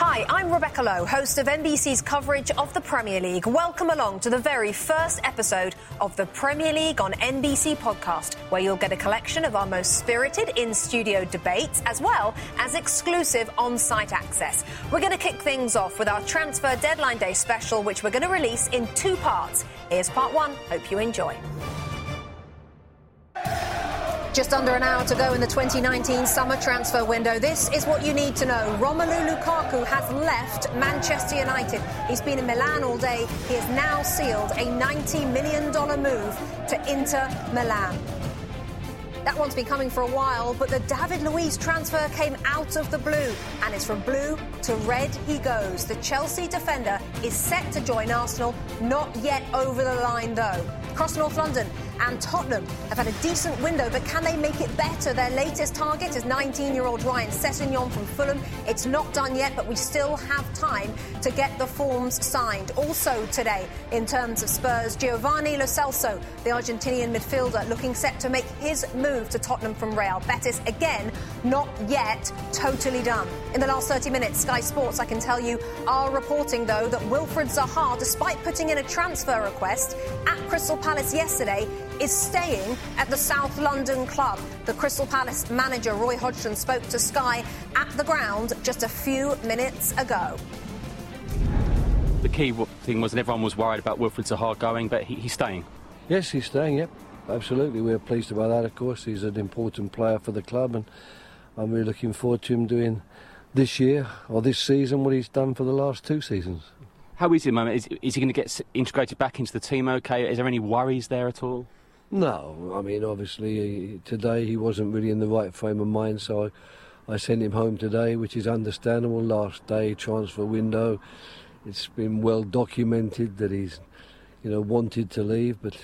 Hi, I'm Rebecca Lowe, host of NBC's coverage of the Premier League. Welcome along to the very first episode of the Premier League on NBC podcast, where you'll get a collection of our most spirited in studio debates as well as exclusive on site access. We're going to kick things off with our transfer deadline day special, which we're going to release in two parts. Here's part one. Hope you enjoy. Just under an hour to go in the 2019 summer transfer window. This is what you need to know. Romelu Lukaku has left Manchester United. He's been in Milan all day. He has now sealed a $90 million move to Inter Milan. That one's been coming for a while, but the David Luiz transfer came out of the blue, and it's from blue to red he goes. The Chelsea defender is set to join Arsenal, not yet over the line though. Across North London, and Tottenham have had a decent window, but can they make it better? Their latest target is 19 year old Ryan Sessegnon from Fulham. It's not done yet, but we still have time to get the forms signed. Also today, in terms of Spurs, Giovanni Lo Celso, the Argentinian midfielder, looking set to make his move to Tottenham from Real Betis. Again, not yet totally done. In the last 30 minutes, Sky Sports, I can tell you, are reporting, though, that Wilfried Zaha, despite putting in a transfer request at Crystal Palace yesterday, is staying at the South London club. The Crystal Palace manager, Roy Hodgson, spoke to Sky at the ground just a few minutes ago. The key thing was that everyone was worried about Wilfried Zaha going, but he, he's staying. Yes, he's staying, yep. Absolutely. We're pleased about that, of course. He's an important player for the club, and I'm really looking forward to him doing this year or this season what he's done for the last two seasons. How is he at the moment? Is, is he going to get integrated back into the team okay? Is there any worries there at all? No, I mean, obviously, today he wasn't really in the right frame of mind, so I, I sent him home today, which is understandable. Last day, transfer window. It's been well documented that he's, you know, wanted to leave, but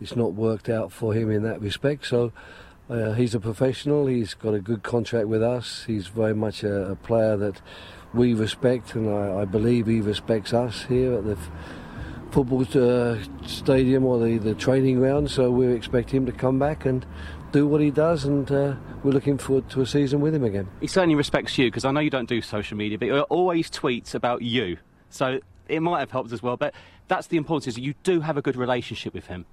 it's not worked out for him in that respect. So uh, he's a professional. He's got a good contract with us. He's very much a, a player that we respect, and I, I, believe he respects us here at the football uh, stadium or the, the training ground. So we expect him to come back and do what he does, and uh, we're looking forward to a season with him again. He certainly respects you because I know you don't do social media, but he always tweets about you. So it might have helped as well. But that's the importance: is you do have a good relationship with him.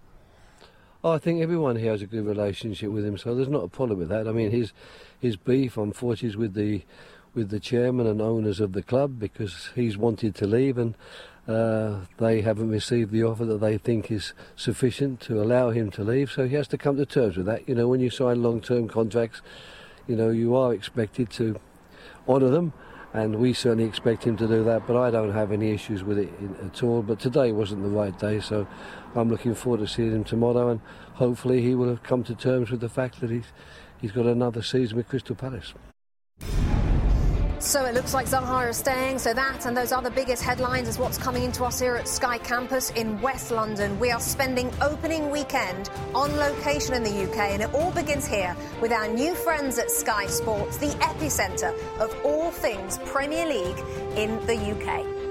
Oh, I think everyone here has a good relationship with him, so there's not a problem with that. I mean, his his beef, unfortunately, is with the with the chairman and owners of the club because he's wanted to leave and uh, they haven't received the offer that they think is sufficient to allow him to leave. So he has to come to terms with that. You know, when you sign long-term contracts, you know you are expected to honour them, and we certainly expect him to do that. But I don't have any issues with it at all. But today wasn't the right day, so I'm looking forward to seeing him tomorrow, and hopefully he will have come to terms with the fact that he's he's got another season with Crystal Palace. So it looks like Zaha is staying. So that and those other biggest headlines is what's coming into us here at Sky Campus in West London. We are spending opening weekend on location in the UK, and it all begins here with our new friends at Sky Sports, the epicentre of all things Premier League in the UK.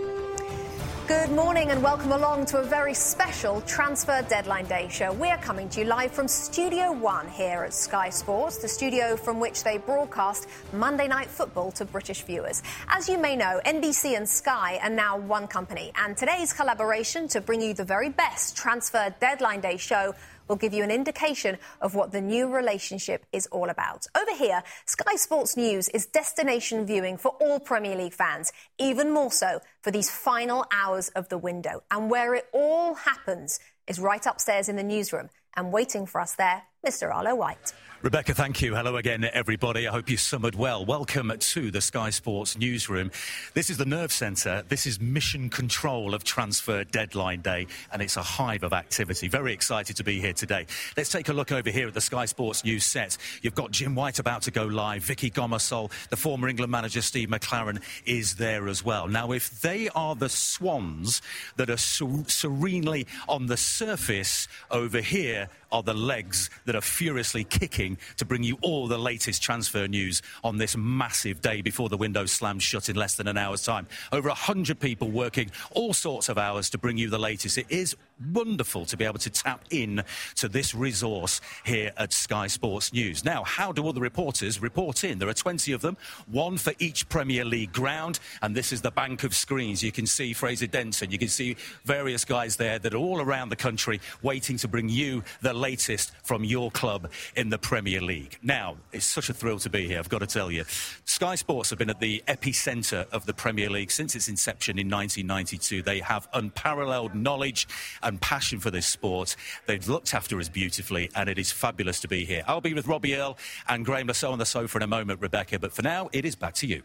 Good morning and welcome along to a very special Transfer Deadline Day show. We are coming to you live from Studio One here at Sky Sports, the studio from which they broadcast Monday Night Football to British viewers. As you may know, NBC and Sky are now one company, and today's collaboration to bring you the very best Transfer Deadline Day show will give you an indication of what the new relationship is all about. Over here, Sky Sports News is destination viewing for all Premier League fans, even more so for these final hours of the window. And where it all happens is right upstairs in the newsroom. And waiting for us there, Mr. Arlo White. Rebecca, thank you. Hello again, everybody. I hope you summered well. Welcome to the Sky Sports newsroom. This is the nerve centre. This is mission control of transfer deadline day, and it's a hive of activity. Very excited to be here today. Let's take a look over here at the Sky Sports news set. You've got Jim White about to go live. Vicky Gomersall, the former England manager Steve McClaren, is there as well. Now, if they are the swans that are ser- serenely on the surface over here, are the legs that are furiously kicking to bring you all the latest transfer news on this massive day before the window slams shut in less than an hour's time. Over 100 people working all sorts of hours to bring you the latest. It is wonderful to be able to tap in to this resource here at Sky Sports News. Now, how do other reporters report in? There are 20 of them, one for each Premier League ground, and this is the bank of screens. You can see Fraser Denton, you can see various guys there that are all around the country waiting to bring you the latest from your club in the Premier League. Now, it's such a thrill to be here, I've got to tell you. Sky Sports have been at the epicentre of the Premier League since its inception in 1992. They have unparalleled knowledge and passion for this sport. They've looked after us beautifully, and it is fabulous to be here. I'll be with Robbie Earle and Graeme Saux on the sofa in a moment, Rebecca, but for now, it is back to you.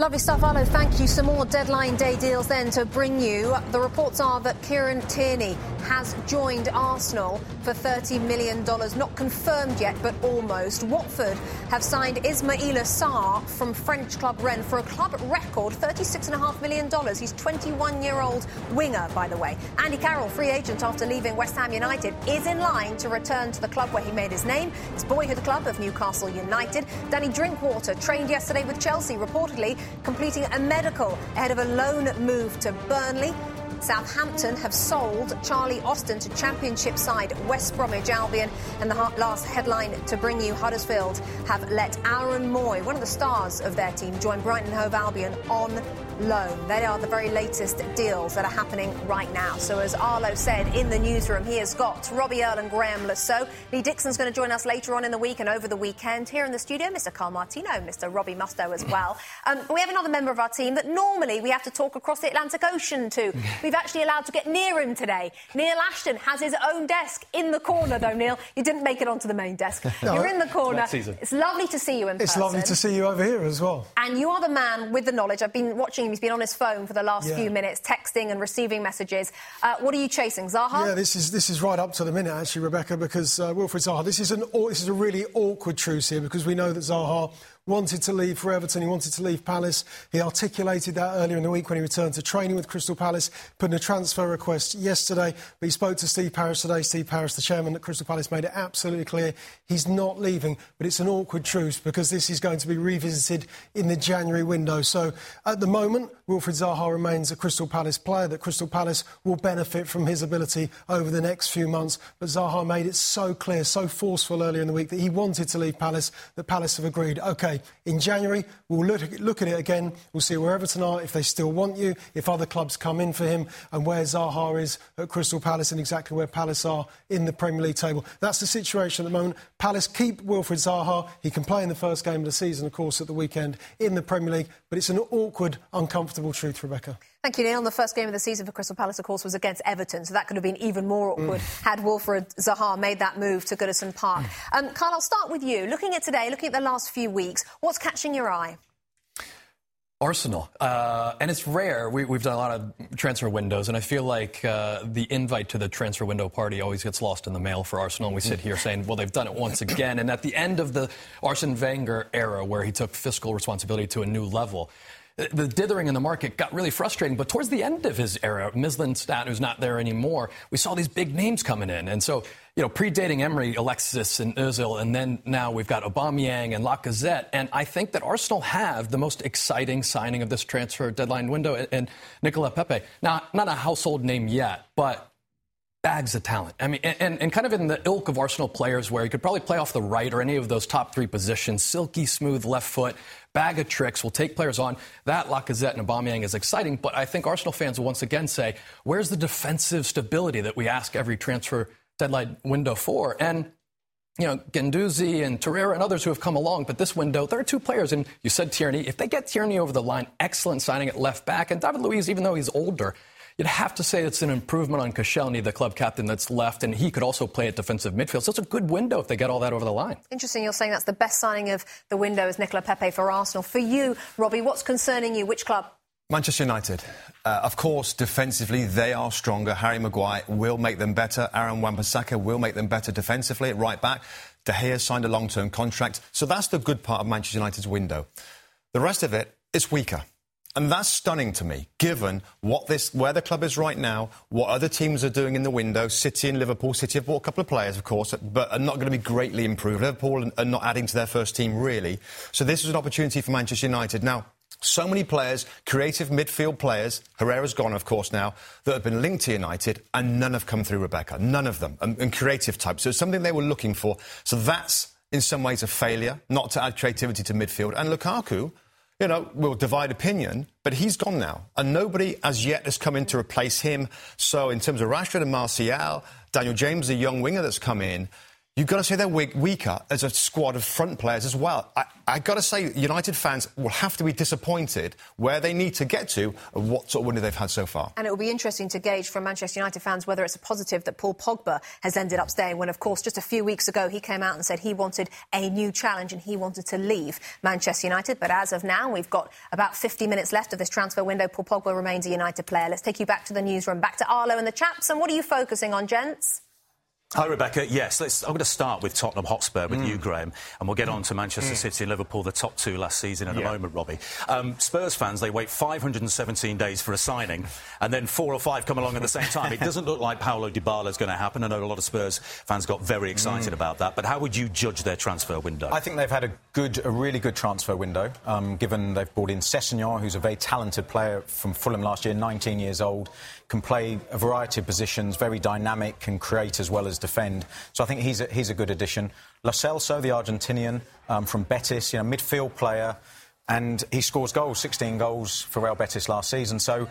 Lovely stuff, Arlo. Thank you. Some more deadline day deals then to bring you. The reports are that Kieran Tierney has joined Arsenal for $30 million. Not confirmed yet, but almost. Watford have signed Ismaila Sarr from French club Rennes for a club record $36.5 million. He's 21 year old winger, by the way. Andy Carroll, free agent after leaving West Ham United, is in line to return to the club where he made his name, his boyhood club of Newcastle United. Danny Drinkwater trained yesterday with Chelsea, reportedly completing a medical ahead of a loan move to Burnley. Southampton have sold Charlie Austin to Championship side West Bromwich Albion. And the last headline to bring you Huddersfield have let Aaron Mooy, one of the stars of their team, join Brighton Hove Albion on loan. They are the very latest deals that are happening right now. So, as Arlo said in the newsroom, he has got Robbie Earle and Graeme Saux. Lee Dixon's going to join us later on in the week and over the weekend. Here in the studio, Mr. Kyle Martino, Mr. Robbie Mustoe as well. Um, we have another member of our team that normally we have to talk across the Atlantic Ocean to. We've actually allowed to get near him today. Neil Ashton has his own desk in the corner, though, Neil. You didn't make it onto the main desk. no, You're in the corner. It's lovely to see you in it's person. It's lovely to see you over here as well. And you are the man with the knowledge. I've been watching him. He's been on his phone for the last yeah. few minutes, texting and receiving messages. Uh, what are you chasing, Zaha? Yeah, this is this is right up to the minute, actually, Rebecca, because uh, Wilfried Zaha. This is an this is a really awkward truce here because we know that Zaha wanted to leave for Everton. He wanted to leave Palace. He articulated that earlier in the week when he returned to training with Crystal Palace, put in a transfer request yesterday. But he spoke to Steve Parish today. Steve Parish, the chairman at Crystal Palace, made it absolutely clear he's not leaving. But it's an awkward truce because this is going to be revisited in the January window. So at the moment, Wilfried Zaha remains a Crystal Palace player, that Crystal Palace will benefit from his ability over the next few months. But Zaha made it so clear, so forceful earlier in the week that he wanted to leave Palace, that Palace have agreed, OK, in January, we'll look, look, at it again. We'll see where Everton are, if they still want you, if other clubs come in for him, and where Zaha is at Crystal Palace and exactly where Palace are in the Premier League table. That's the situation at the moment. Palace keep Wilfried Zaha. He can play in the first game of the season, of course, at the weekend in the Premier League, but it's an awkward, uncomfortable truth, Rebecca. Thank you, Neil. The first game of the season for Crystal Palace, of course, was against Everton, so that could have been even more awkward mm. had Wilfried Zaha made that move to Goodison Park. Mm. Um, Kyle, I'll start with you. Looking at today, looking at the last few weeks, what's catching your eye? Arsenal. Uh, and it's rare. We, have done a lot of transfer windows, and I feel like uh, the invite to the transfer window party always gets lost in the mail for Arsenal. And we sit here saying, well, they've done it once again. And at the end of the Arsene Wenger era, where he took fiscal responsibility to a new level, the dithering in the market got really frustrating. But towards the end of his era, Mislintat, who's not there anymore, we saw these big names coming in. And so, you know, predating Emery, Alexis and Ozil, and then now we've got Aubameyang and Lacazette. And I think that Arsenal have the most exciting signing of this transfer deadline window and Nicolas Pepe. Now, not a household name yet, but bags of talent. I mean, and, and kind of in the ilk of Arsenal players where he could probably play off the right or any of those top three positions, silky smooth left foot, bag of tricks, will take players on. That Lacazette and Aubameyang is exciting, but I think Arsenal fans will once again say, where's the defensive stability that we ask every transfer deadline window for? And you know, Guendouzi and Torreira and others who have come along, but this window, there are two players, and you said Tierney. If they get Tierney over the line, excellent signing at left back, and David Luiz, even though he's older, You'd have to say it's an improvement on Koscielny, the club captain that's left, and he could also play at defensive midfield. So it's a good window if they get all that over the line. Interesting. You're saying that's the best signing of the window is Nicolas Pepe for Arsenal. For you, Robbie, what's concerning you? Which club? Manchester United. Uh, of course, defensively, they are stronger. Harry Maguire will make them better. Aaron Wan-Bissaka will make them better defensively at right back. De Gea signed a long-term contract. So that's the good part of Manchester United's window. The rest of it is weaker. And that's stunning to me, given what this, where the club is right now, what other teams are doing in the window. City and Liverpool. City have bought a couple of players, of course, but are not going to be greatly improved. Liverpool are not adding to their first team, really. So this is an opportunity for Manchester United. Now, So many players, creative midfield players, Herrera's gone, of course, now, that have been linked to United, and none have come through Rebecca. None of them. And, and creative types. So it's something they were looking for. So that's, in some ways, a failure, not to add creativity to midfield. And Lukaku, you know, will divide opinion, but he's gone now. And nobody as yet has come in to replace him. So in terms of Rashford and Martial, Daniel James, the young winger that's come in, You've got to say they're weaker as a squad of front players as well. I, have got to say, United fans will have to be disappointed where they need to get to and what sort of winner they've had so far. And it will be interesting to gauge from Manchester United fans whether it's a positive that Paul Pogba has ended up staying when, of course, just a few weeks ago he came out and said he wanted a new challenge and he wanted to leave Manchester United. But as of now, we've got about 50 minutes left of this transfer window. Paul Pogba remains a United player. Let's take you back to the newsroom, back to Arlo and the chaps. And what are you focusing on, gents? Hi, Rebecca. Yes, I'm going to start with Tottenham Hotspur with mm. you, Graeme, and we'll get on to Manchester mm. City and Liverpool, the top two last season, in yeah. a moment, Robbie. Um, Spurs fans, they wait 517 days for a signing, and then four or five come along at the same time. It doesn't look like Paulo Dybala is going to happen. I know a lot of Spurs fans got very excited mm. about that, but how would you judge their transfer window? I think they've had a good, a really good transfer window, um, given they've brought in Sessegnon, who's a very talented player from Fulham last year, 19 years old can play a variety of positions, very dynamic, can create as well as defend. So I think he's a, he's a good addition. Lo Celso, the Argentinian um, from Betis, you know, midfield player, and he scores goals, 16 goals for Real Betis last season. So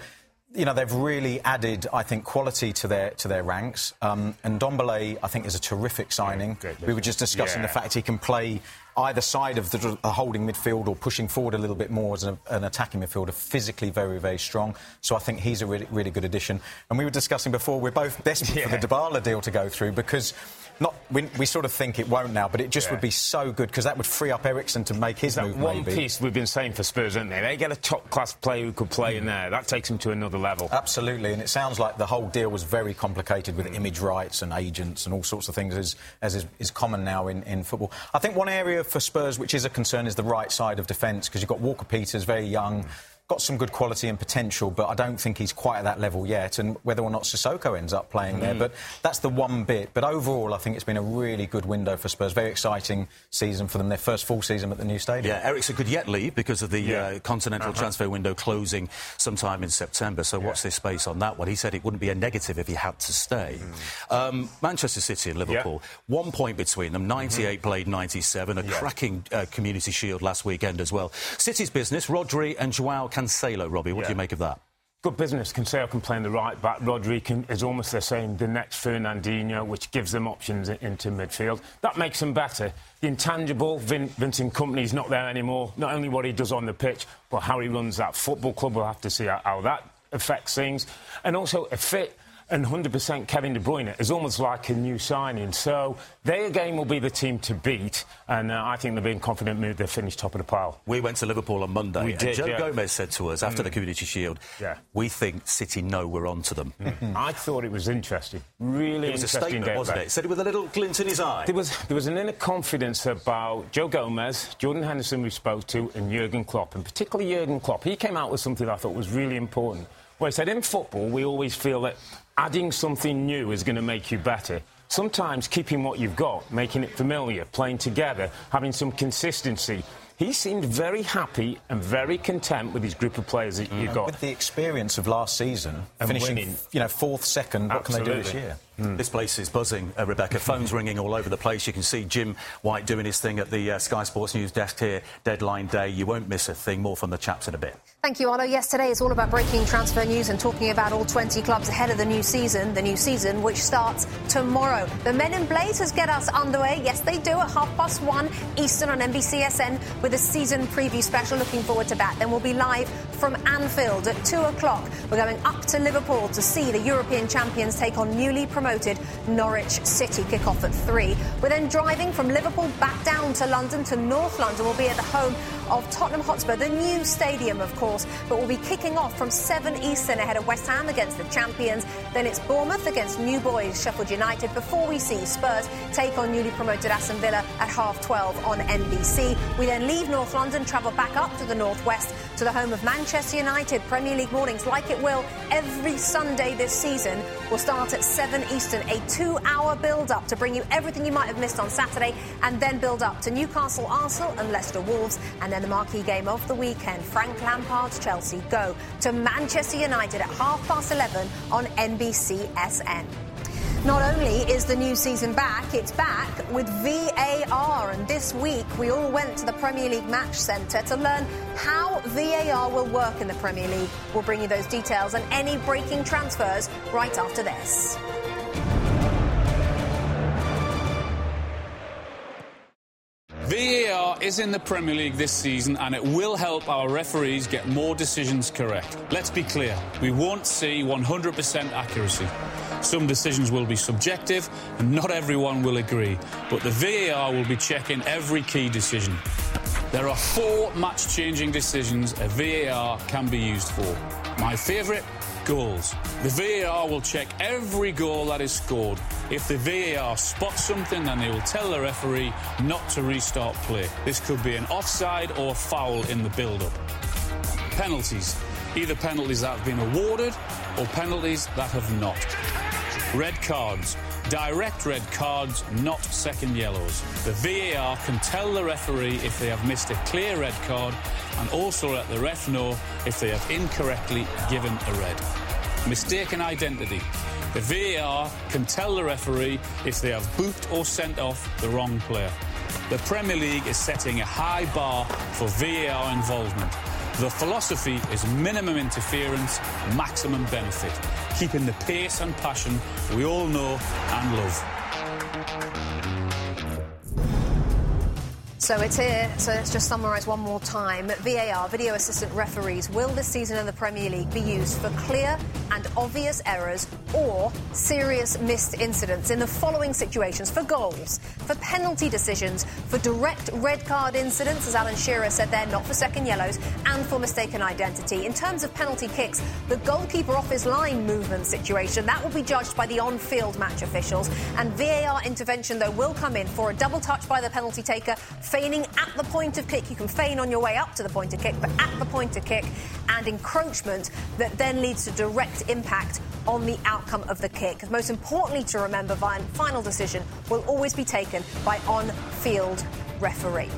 you know they've really added, I think, quality to their to their ranks. Um, and Ndombele, I think, is a terrific signing. We were just discussing yeah. the fact he can play either side of the, holding midfield or pushing forward a little bit more as an, an, attacking midfielder, physically very, very strong. So I think he's a really, really good addition. And we were discussing before, we're both desperate yeah. for the Dybala deal to go through because not we, we, sort of think it won't now, but it just yeah. would be so good because that would free up Eriksen to make his that move. One maybe. piece we've been saying for Spurs, aren't they? They get a top class player who could play mm. in there. That takes them to another level. Absolutely, and it sounds like the whole deal was very complicated with mm. image rights and agents and all sorts of things, as, as is, is, common now in, in football. I think one area for Spurs which is a concern is the right side of defence because you've got Walker Peters, very young. Mm got some good quality and potential, but I don't think he's quite at that level yet. And whether or not Sissoko ends up playing mm. there, but that's the one bit. But overall, I think it's been a really good window for Spurs. Very exciting season for them. Their first full season at the new stadium. Yeah, Eriksen could yet leave because of the yeah. uh, continental uh-huh. transfer window closing sometime in September. So yeah. watch this space on that one. He said it wouldn't be a negative if he had to stay. Mm. Um, Manchester City and Liverpool, yeah. one point between them. 98 mm-hmm. played 97. A cracking uh, Community Shield last weekend as well. City's business. Rodri and Joao Cancelo, Robbie. What yeah. do you make of that? Good business. Cancelo can play in the right back. Rodri can, is almost the same, the next Fernandinho, which gives them options into midfield. That makes them better. The intangible, Vin, Vincent Kompany's not there anymore. Not only what he does on the pitch, but how he runs that football club. We'll have to see how, how that affects things. And also a fit and 100% Kevin De Bruyne is almost like a new signing. So they again will be the team to beat, and uh, I think they'll be in confident mood. They'll finish top of the pile. We went to Liverpool on Monday. We did, Joe yeah. Gomez said to us after mm. the Community Shield, yeah. "We think City know we're on to them." Mm. I thought it was interesting, really it was interesting. A statement, wasn't it? Said it with a little glint in his eye. There was there was an inner confidence about Joe Gomez, Jordan Henderson, we spoke to, and Jurgen Klopp, and particularly Jurgen Klopp. He came out with something I thought was really important. Where he said, in football, we always feel that adding something new is going to make you better. Sometimes keeping what you've got, making it familiar, playing together, having some consistency. He seemed very happy and very content with his group of players that mm. you've got. With the experience of last season, and finishing, winning. you know, fourth, second, what Absolutely. can they do this year? Mm. This place is buzzing, uh, Rebecca. Phones ringing all over the place. You can see Jim White doing his thing at the uh, Sky Sports News desk here, deadline day. You won't miss a thing. More from the chaps in a bit. Thank you, Arlo. Yes, today is all about breaking transfer news and talking about all 20 clubs ahead of the new season, the new season which starts tomorrow. The Men in Blazers get us underway. Yes, they do at half past one Eastern on NBCSN with a season preview special. Looking forward to that. Then we'll be live from Anfield at two o'clock. We're going up to Liverpool to see the European champions take on newly promoted Norwich City. Kick off at three. We're then driving from Liverpool back down to London to North London. We'll be at the home of Tottenham Hotspur, the new stadium, of course, but we'll be kicking off from 7 Eastern ahead of West Ham against the champions. Then it's Bournemouth against New Boys, Sheffield United, before we see Spurs take on newly promoted Aston Villa at half 12 on NBC. We then leave North London, travel back up to the northwest to the home of Manchester United. Premier League mornings, like it will every Sunday this season, will start at 7 Eastern, a two hour build up to bring you everything you might have missed on Saturday, and then build up to Newcastle, Arsenal, and Leicester Wolves, and then then the marquee game of the weekend, Frank Lampard's Chelsea go to Manchester United at half past 11 on NBCSN. Not only is the new season back, it's back with VAR. And this week, we all went to the Premier League Match Centre to learn how VAR will work in the Premier League. We'll bring you those details and any breaking transfers right after this. VAR is in the Premier League this season and it will help our referees get more decisions correct. Let's be clear, we won't see 100% accuracy. Some decisions will be subjective and not everyone will agree, but the VAR will be checking every key decision. There are four match changing decisions a VAR can be used for. My favourite goals. The VAR will check every goal that is scored. If the VAR spots something, then they will tell the referee not to restart play. This could be an offside or foul in the build up. Penalties. Either penalties that have been awarded or penalties that have not. Red cards. Direct red cards, not second yellows. The VAR can tell the referee if they have missed a clear red card and also let the ref know if they have incorrectly given a red. Mistaken identity. The VAR can tell the referee if they have booked or sent off the wrong player. The Premier League is setting a high bar for VAR involvement. The philosophy is minimum interference, maximum benefit, keeping the pace and passion we all know and love. So it's here. So let's just summarise one more time. VAR, video assistant referees, will this season in the Premier League be used for clear and obvious errors or serious missed incidents in the following situations for goals, for penalty decisions, for direct red card incidents, as Alan Shearer said there, not for second yellows, and for mistaken identity. In terms of penalty kicks, the goalkeeper off his line movement situation, that will be judged by the on field match officials. And VAR intervention, though, will come in for a double touch by the penalty taker feigning at the point of kick. You can feign on your way up to the point of kick, but at the point of kick, and encroachment that then leads to direct impact on the outcome of the kick. Most importantly to remember, final decision will always be taken by on-field referee.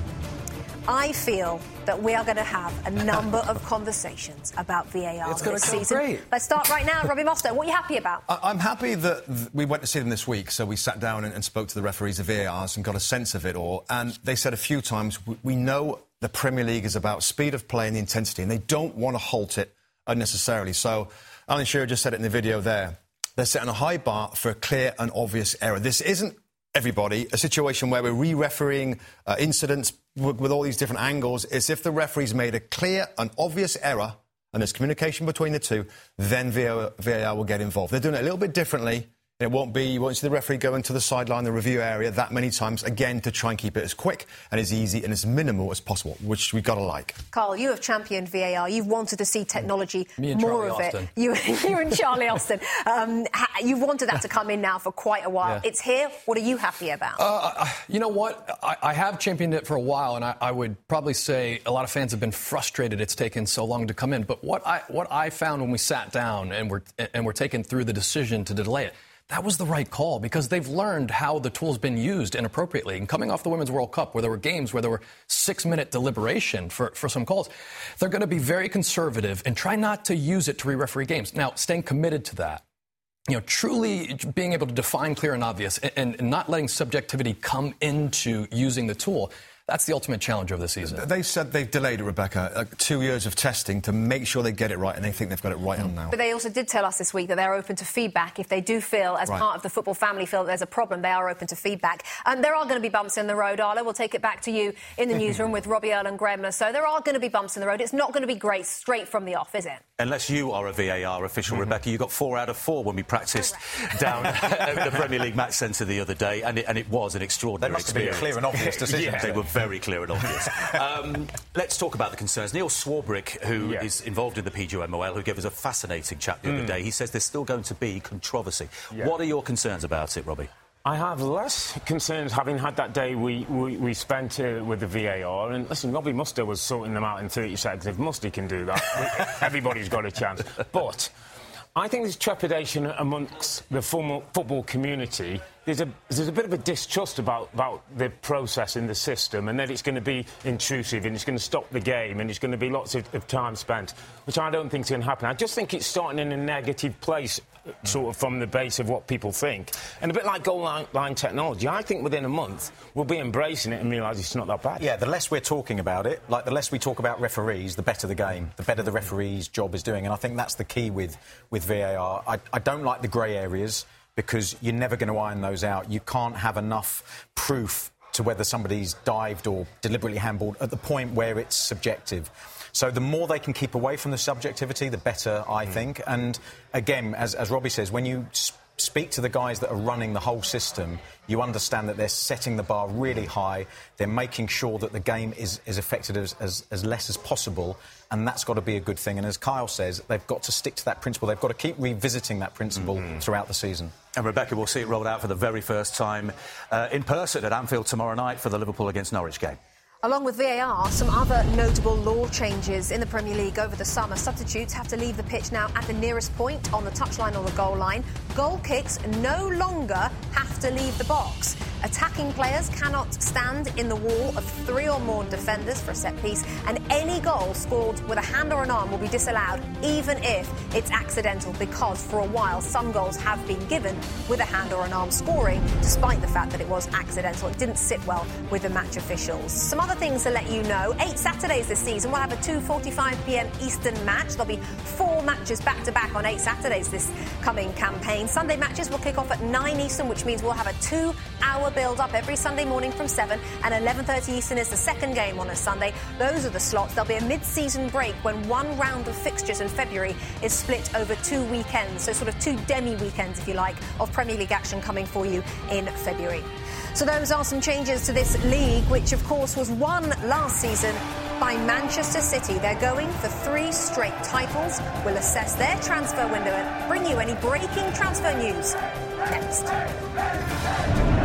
I feel that we are going to have a number of conversations about VAR It's this season. great. Let's start right now. Robbie Mustoe, what are you happy about? I- I'm happy that th- we went to see them this week, so we sat down and, and spoke to the referees of VARs and got a sense of it all. And they said a few times, we, we know the Premier League is about speed of play and the intensity, and they don't want to halt it unnecessarily. So Alan Shearer just said it in the video there. They're setting a high bar for a clear and obvious error. This isn't everybody a situation where we're re-refereeing uh, incidents with, all these different angles. is if the referee's made a clear and obvious error and there's communication between the two, then VAR, VAR will get involved. They're doing it a little bit differently. It won't be, you won't see the referee going to the sideline, the review area that many times, again, to try and keep it as quick and as easy and as minimal as possible, which we've got to like. Kyle, you have championed VAR. You've wanted to see technology, Me and more Charlie of Austin. it. You, you and Charlie Austin. Um, you've wanted that to come in now for quite a while. Yeah. It's here. What are you happy about? Uh, you know what? I, I have championed it for a while, and I, I would probably say a lot of fans have been frustrated it's taken so long to come in. But what I what I found when we sat down and were and were taken through the decision to delay it. That was the right call because they've learned how the tool's been used inappropriately. And coming off the Women's World Cup, where there were games where there were six minute deliberation for, for some calls, they're going to be very conservative and try not to use it to re referee games. Now, staying committed to that you know, truly being able to define clear and obvious and, and not letting subjectivity come into using the tool, that's the ultimate challenge of the season. They said they've delayed it, Rebecca, uh, two years of testing to make sure they get it right, and they think they've got it right on mm. now. But they also did tell us this week that they're open to feedback. If they do feel, as Right. part of the football family, feel that there's a problem, they are open to feedback. And there are going to be bumps in the road, Arlo. We'll take it back to you in the newsroom with Robbie Earle and Graeme Saux there are going to be bumps in the road. It's not going to be great straight from the off, is it? Unless you are a VAR official, mm-hmm. Rebecca, you got four out of four when we practiced down at the Premier League Match Centre the other day, and it, and it was an extraordinary They must have been experience. clear and obvious decisions. yeah, they were very clear and obvious. um, let's talk about the concerns. Neil Swarbrick, who is Yeah. involved in the PGMOL, who gave us a fascinating chat the other day, he says there's still going to be controversy. Yeah. What are your concerns about it, Robbie? I have less concerns having had that day we, we, we spent uh, with the VAR. And listen, Robbie Mustoe was sorting them out in 30 seconds. If Musty can do that, everybody's got a chance. But I think there's trepidation amongst the formal football community there's a there's a bit of a distrust about about the process in the system, and that it's going to be intrusive and it's going to stop the game, and it's going to be lots of, of time spent, which I don't think is going to happen. I just think it's starting in a negative place, uh, sort of from the base of what people think, and a bit like goal line, line technology. I think within a month we'll be embracing it and realise it's not that bad. Yeah, the less we're talking about it, like the less we talk about referees, the better the game, the better the referee's job is doing, and I think that's the key with with VAR. I, I don't like the grey areas because you're never going to iron those out. You can't have enough proof to whether somebody's dived or deliberately handballed at the point where it's subjective. So the more they can keep away from the subjectivity, the better, I mm. think. And again, as, as Robbie says, when you speak to the guys that are running the whole system, you understand that they're setting the bar really high. They're making sure that the game is, is affected as, as, as less as possible, and that's got to be a good thing. And as Kyle says, they've got to stick to that principle. They've got to keep revisiting that principle mm-hmm. throughout the season. And Rebecca will see it rolled out for the very first time uh, in person at Anfield tomorrow night for the Liverpool against Norwich game. Along with VAR, some other notable law changes in the Premier League over the summer. Substitutes have to leave the pitch now at the nearest point on the touchline or the goal line. Goal kicks no longer have to leave the box. Attacking players cannot stand in the wall of three or more defenders for a set piece, and any goal scored with a hand or an arm will be disallowed, even if it's accidental, because for a while some goals have been given with a hand or an arm scoring, despite the fact that it was accidental. It didn't sit well with the match officials. Some other things to let you know: eight Saturdays this season. We'll have a 2:45 p.m. Eastern match. There'll be four matches back to back on eight Saturdays this coming campaign. Sunday matches will kick off at 9 Eastern, which means we'll have a two-hour build up every Sunday morning from 7 and 11.30 Eastern is the second game on a Sunday. Those are the slots. There'll be a mid-season break when one round of fixtures in February is split over two weekends, so sort of two demi-weekends, if you like, of Premier League action coming for you in February. So those are some changes to this league, which of course was won last season by Manchester City. They're going for three straight titles. We'll assess their transfer window and bring you any breaking transfer news next.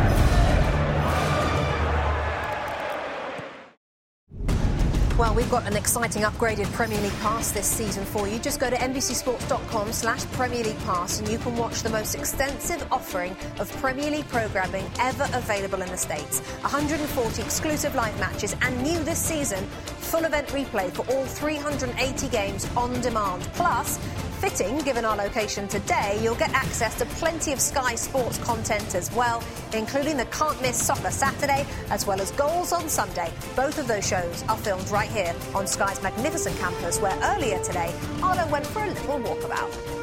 Well, we've got an exciting upgraded Premier League pass this season for you. Just go to NBCSports.com slash Premier League Pass and you can watch the most extensive offering of Premier League programming ever available in the States. 140 exclusive live matches and new this season, full event replay for all 380 games on demand. Plus, Fitting, given our location today, you'll get access to plenty of Sky Sports content as well, including the Can't Miss Soccer Saturday, as well as Goals on Sunday. Both of those shows are filmed right here on Sky's magnificent campus, where earlier today, Arlo went for a little walkabout.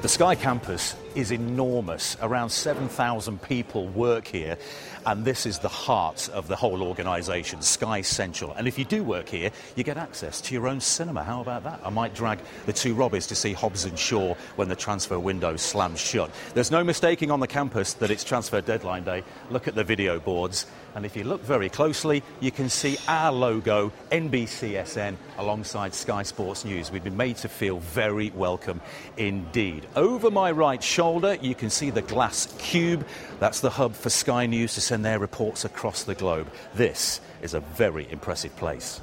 The Sky campus is enormous. Around 7,000 people work here and this is the heart of the whole organisation, Sky Central. And if you do work here, you get access to your own cinema. How about that? I might drag the two Robbies to see Hobbs and Shaw when the transfer window slams shut. There's no mistaking on the campus that it's transfer deadline day. Look at the video boards. And if you look very closely, you can see our logo, NBCSN, alongside Sky Sports News. We've been made to feel very welcome indeed. Over my right shoulder, you can see the glass cube. That's the hub for Sky News to send their reports across the globe. This is a very impressive place.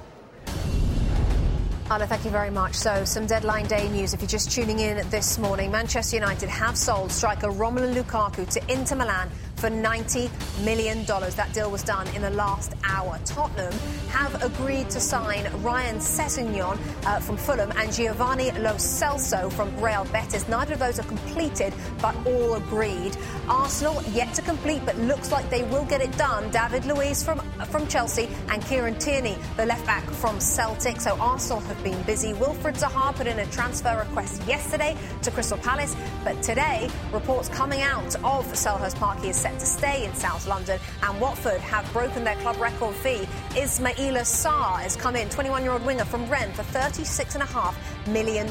Anna, thank you very much. So, some deadline day news. If you're just tuning in this morning, Manchester United have sold striker Romelu Lukaku to Inter Milan for $90 million. That deal was done in the last hour. Tottenham have agreed to sign Ryan Sessegnon uh, from Fulham and Giovanni Lo Celso from Real Betis. Neither of those are completed, but all agreed. Arsenal yet to complete, but looks like they will get it done. David Luiz from, from Chelsea and Kieran Tierney, the left back from Celtic. So Arsenal have been busy. Wilfried Zaha put in a transfer request yesterday to Crystal Palace, but today reports coming out of Selhurst Park he is set to stay in South London, and Watford have broken their club record fee. Ismaila Sarr has come in, 21-year-old winger from Rennes, for $36.5 million.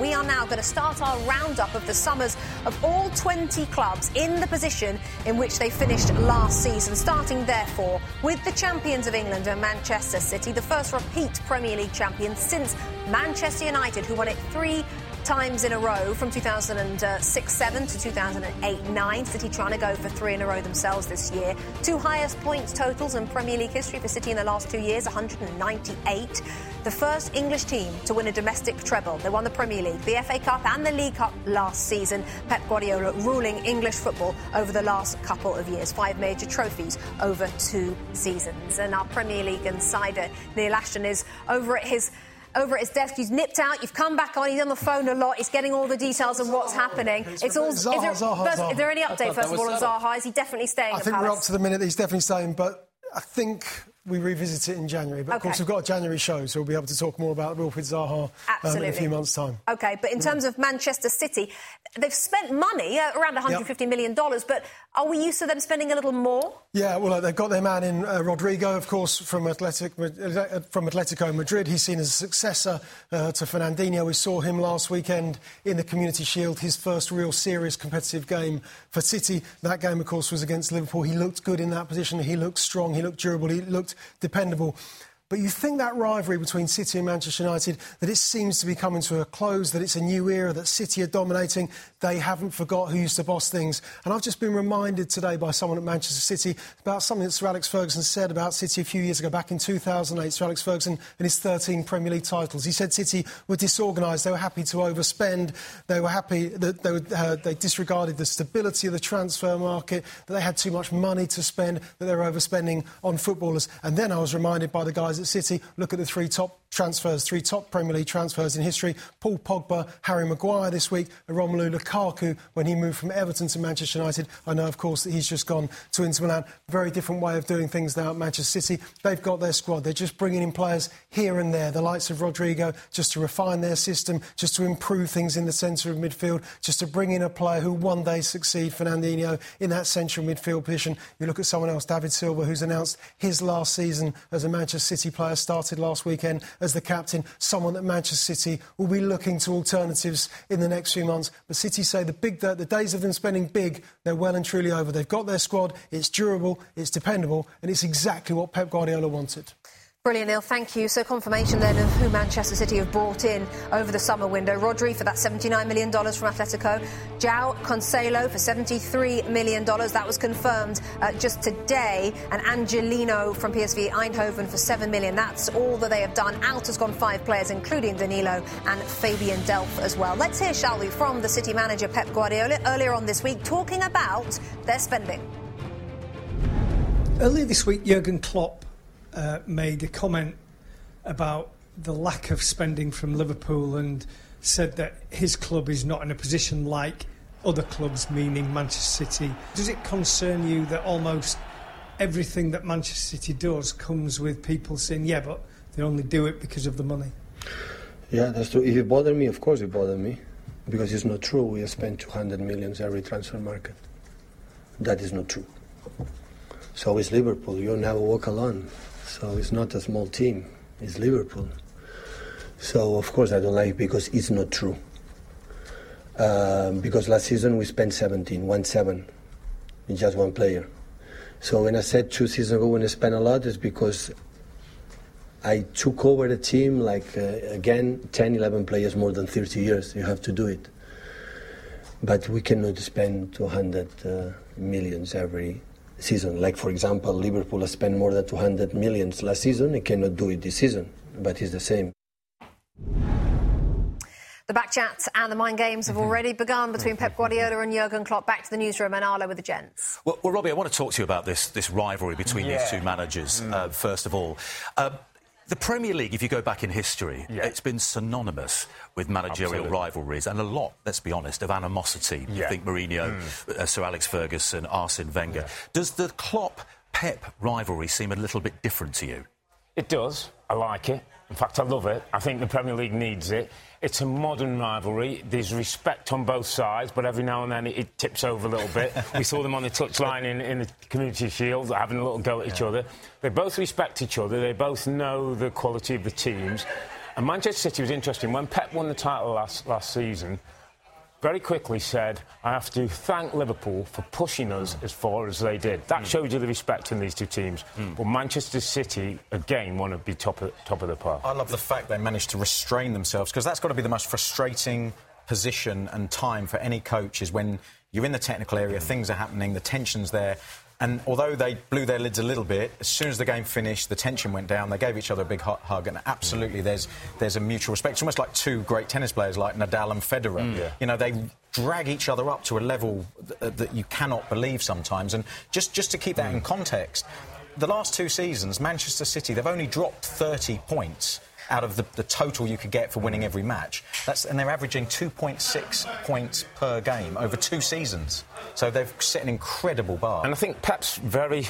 We are now going to start our roundup of the summers of all 20 clubs in the position in which they finished last season, starting therefore with the champions of England and Manchester City, the first repeat Premier League champion since Manchester United, who won it three times in a row from 2006 7 to 2008 9. City trying to go for three in a row themselves this year. Two highest points totals in Premier League history for City in the last two years 198. the first English team to win a domestic treble. They won the Premier League, the FA Cup, and the League Cup last season. Pep Guardiola ruling English football over the last couple of years. Five major trophies over two seasons. And our Premier League insider, Neil Ashton, is over at his over at his desk. He's nipped out. You've come back on. He's on the phone a lot. He's getting all the details of what's happening. It's all. Zaha, is, there, Zaha, first, Zaha. is there any update first of all on Zaha? Is he definitely staying? I at think we're up to the minute that he's definitely staying, but I think we revisit it in January. But of course, we've got a January show, so we'll be able to talk more about Wilfried Zaha um, in a few months' time. Okay, but in terms of Manchester City, they've spent money uh, around 150 million dollars. But are we used to them spending a little more? Yeah, well, they've got their man in uh, Rodrigo, of course, from, Athletic, uh, from Atletico Madrid. He's seen as a successor uh, to Fernandinho. We saw him last weekend in the Community Shield, his first real serious competitive game for City. That game, of course, was against Liverpool. He looked good in that position. He looked strong. He looked durable. He looked dependable. But you think that rivalry between City and Manchester United, that it seems to be coming to a close, that it's a new era, that City are dominating. They haven't forgot who used to boss things. And I've just been reminded today by someone at Manchester City about something that Sir Alex Ferguson said about City a few years ago, back in 2008. Sir Alex Ferguson and his 13 Premier League titles. He said City were disorganised. They were happy to overspend. They were happy that they, uh, they disregarded the stability of the transfer market, that they had too much money to spend, that they were overspending on footballers. And then I was reminded by the guys at City, look at the three top transfers, three top Premier League transfers in history. Paul Pogba, Harry Maguire this week, Romelu Lukaku when he moved from Everton to Manchester United. I know, of course, that he's just gone to Inter Milan. Very different way of doing things now at Manchester City. They've got their squad. They're just bringing in players here and there, the likes of Rodrigo, just to refine their system, just to improve things in the centre of midfield, just to bring in a player who one day succeed Fernandinho in that central midfield position. You look at someone else, David Silva, who's announced his last season as a Manchester City player, started last weekend as the captain, someone that Manchester City will be looking to alternatives in the next few months. But City say the big the days of them spending big, they're well and truly over. They've got their squad, it's durable, it's dependable, and it's exactly what Pep Guardiola wanted. Brilliant, Neil. Thank you. So, confirmation then of who Manchester City have brought in over the summer window. Rodri for that $79 million from Atletico. João Cancelo for $73 million. That was confirmed uh, just today. And Angelino from PSV Eindhoven for 7 million. That's all that they have done. Out has gone five players, including Danilo and Fabian Delph as well. Let's hear, shall we, from the City manager Pep Guardiola earlier on this week, talking about their spending. Earlier this week, Jurgen Klopp uh, made a comment about the lack of spending from Liverpool and said that his club is not in a position like other clubs, meaning Manchester City. Does it concern you that almost everything that Manchester City does comes with people saying, yeah, but they only do it because of the money? Yeah, that's true. If it bothered me, of course it bothered me, because it's not true. We have spent 200 millions every transfer market. That is not true. So is Liverpool. You never walk alone. So it's not a small team. It's Liverpool. So of course I don't like it because it's not true. Um, because last season we spent 17, one seven, in just one player. So when I said two seasons ago when I spent a lot, it's because I took over the team like uh, again 10, 11 players more than 30 years. You have to do it. But we cannot spend 200 uh, millions every season. Like for example, Liverpool has spent more than 200 millions last season. It cannot do it this season, but it's the same. The back chat and the mind games have already begun between Pep Guardiola and Jurgen Klopp. Back to the newsroom and Arlo with the gents. Well, well, Robbie, I want to talk to you about this, this rivalry between Yeah. these two managers, uh, first of all. Uh, the Premier League, if you go back in history, Yeah. it's been synonymous with managerial Absolutely. rivalries and a lot, let's be honest, of animosity. You think Mourinho, uh, Sir Alex Ferguson, Arsene Wenger. Does the Klopp Pep rivalry seem a little bit different to you? It does. I like it. In fact, I love it. I think the Premier League needs it. It's a modern rivalry. There's respect on both sides, but every now and then it, it tips over a little bit. we saw them on the touchline in, in the Community Shield having a little go at each other. They both respect each other. They both know the quality of the teams. And Manchester City was interesting. When Pep won the title last, last season, very quickly said, I have to thank Liverpool for pushing us as far as they did. That hmm. shows you the respect in these two teams. Hmm. But Manchester City, again, want to be top of, top of the pile. I love the fact they managed to restrain themselves because that's got to be the most frustrating position and time for any coach is when you're in the technical area, hmm. things are happening, the tension's there. And although they blew their lids a little bit, as soon as the game finished, the tension went down. They gave each other a big hug, and absolutely, there's there's a mutual respect. It's almost like two great tennis players like Nadal and Federer. Mm. Yeah. You know, they drag each other up to a level th- that you cannot believe sometimes. And just just to keep that in context, the last two seasons, Manchester City, they've only dropped 30 points out of the, the total you could get for winning every match. That's, and they're averaging 2.6 points per game over two seasons. So they've set an incredible bar. And I think Pep's very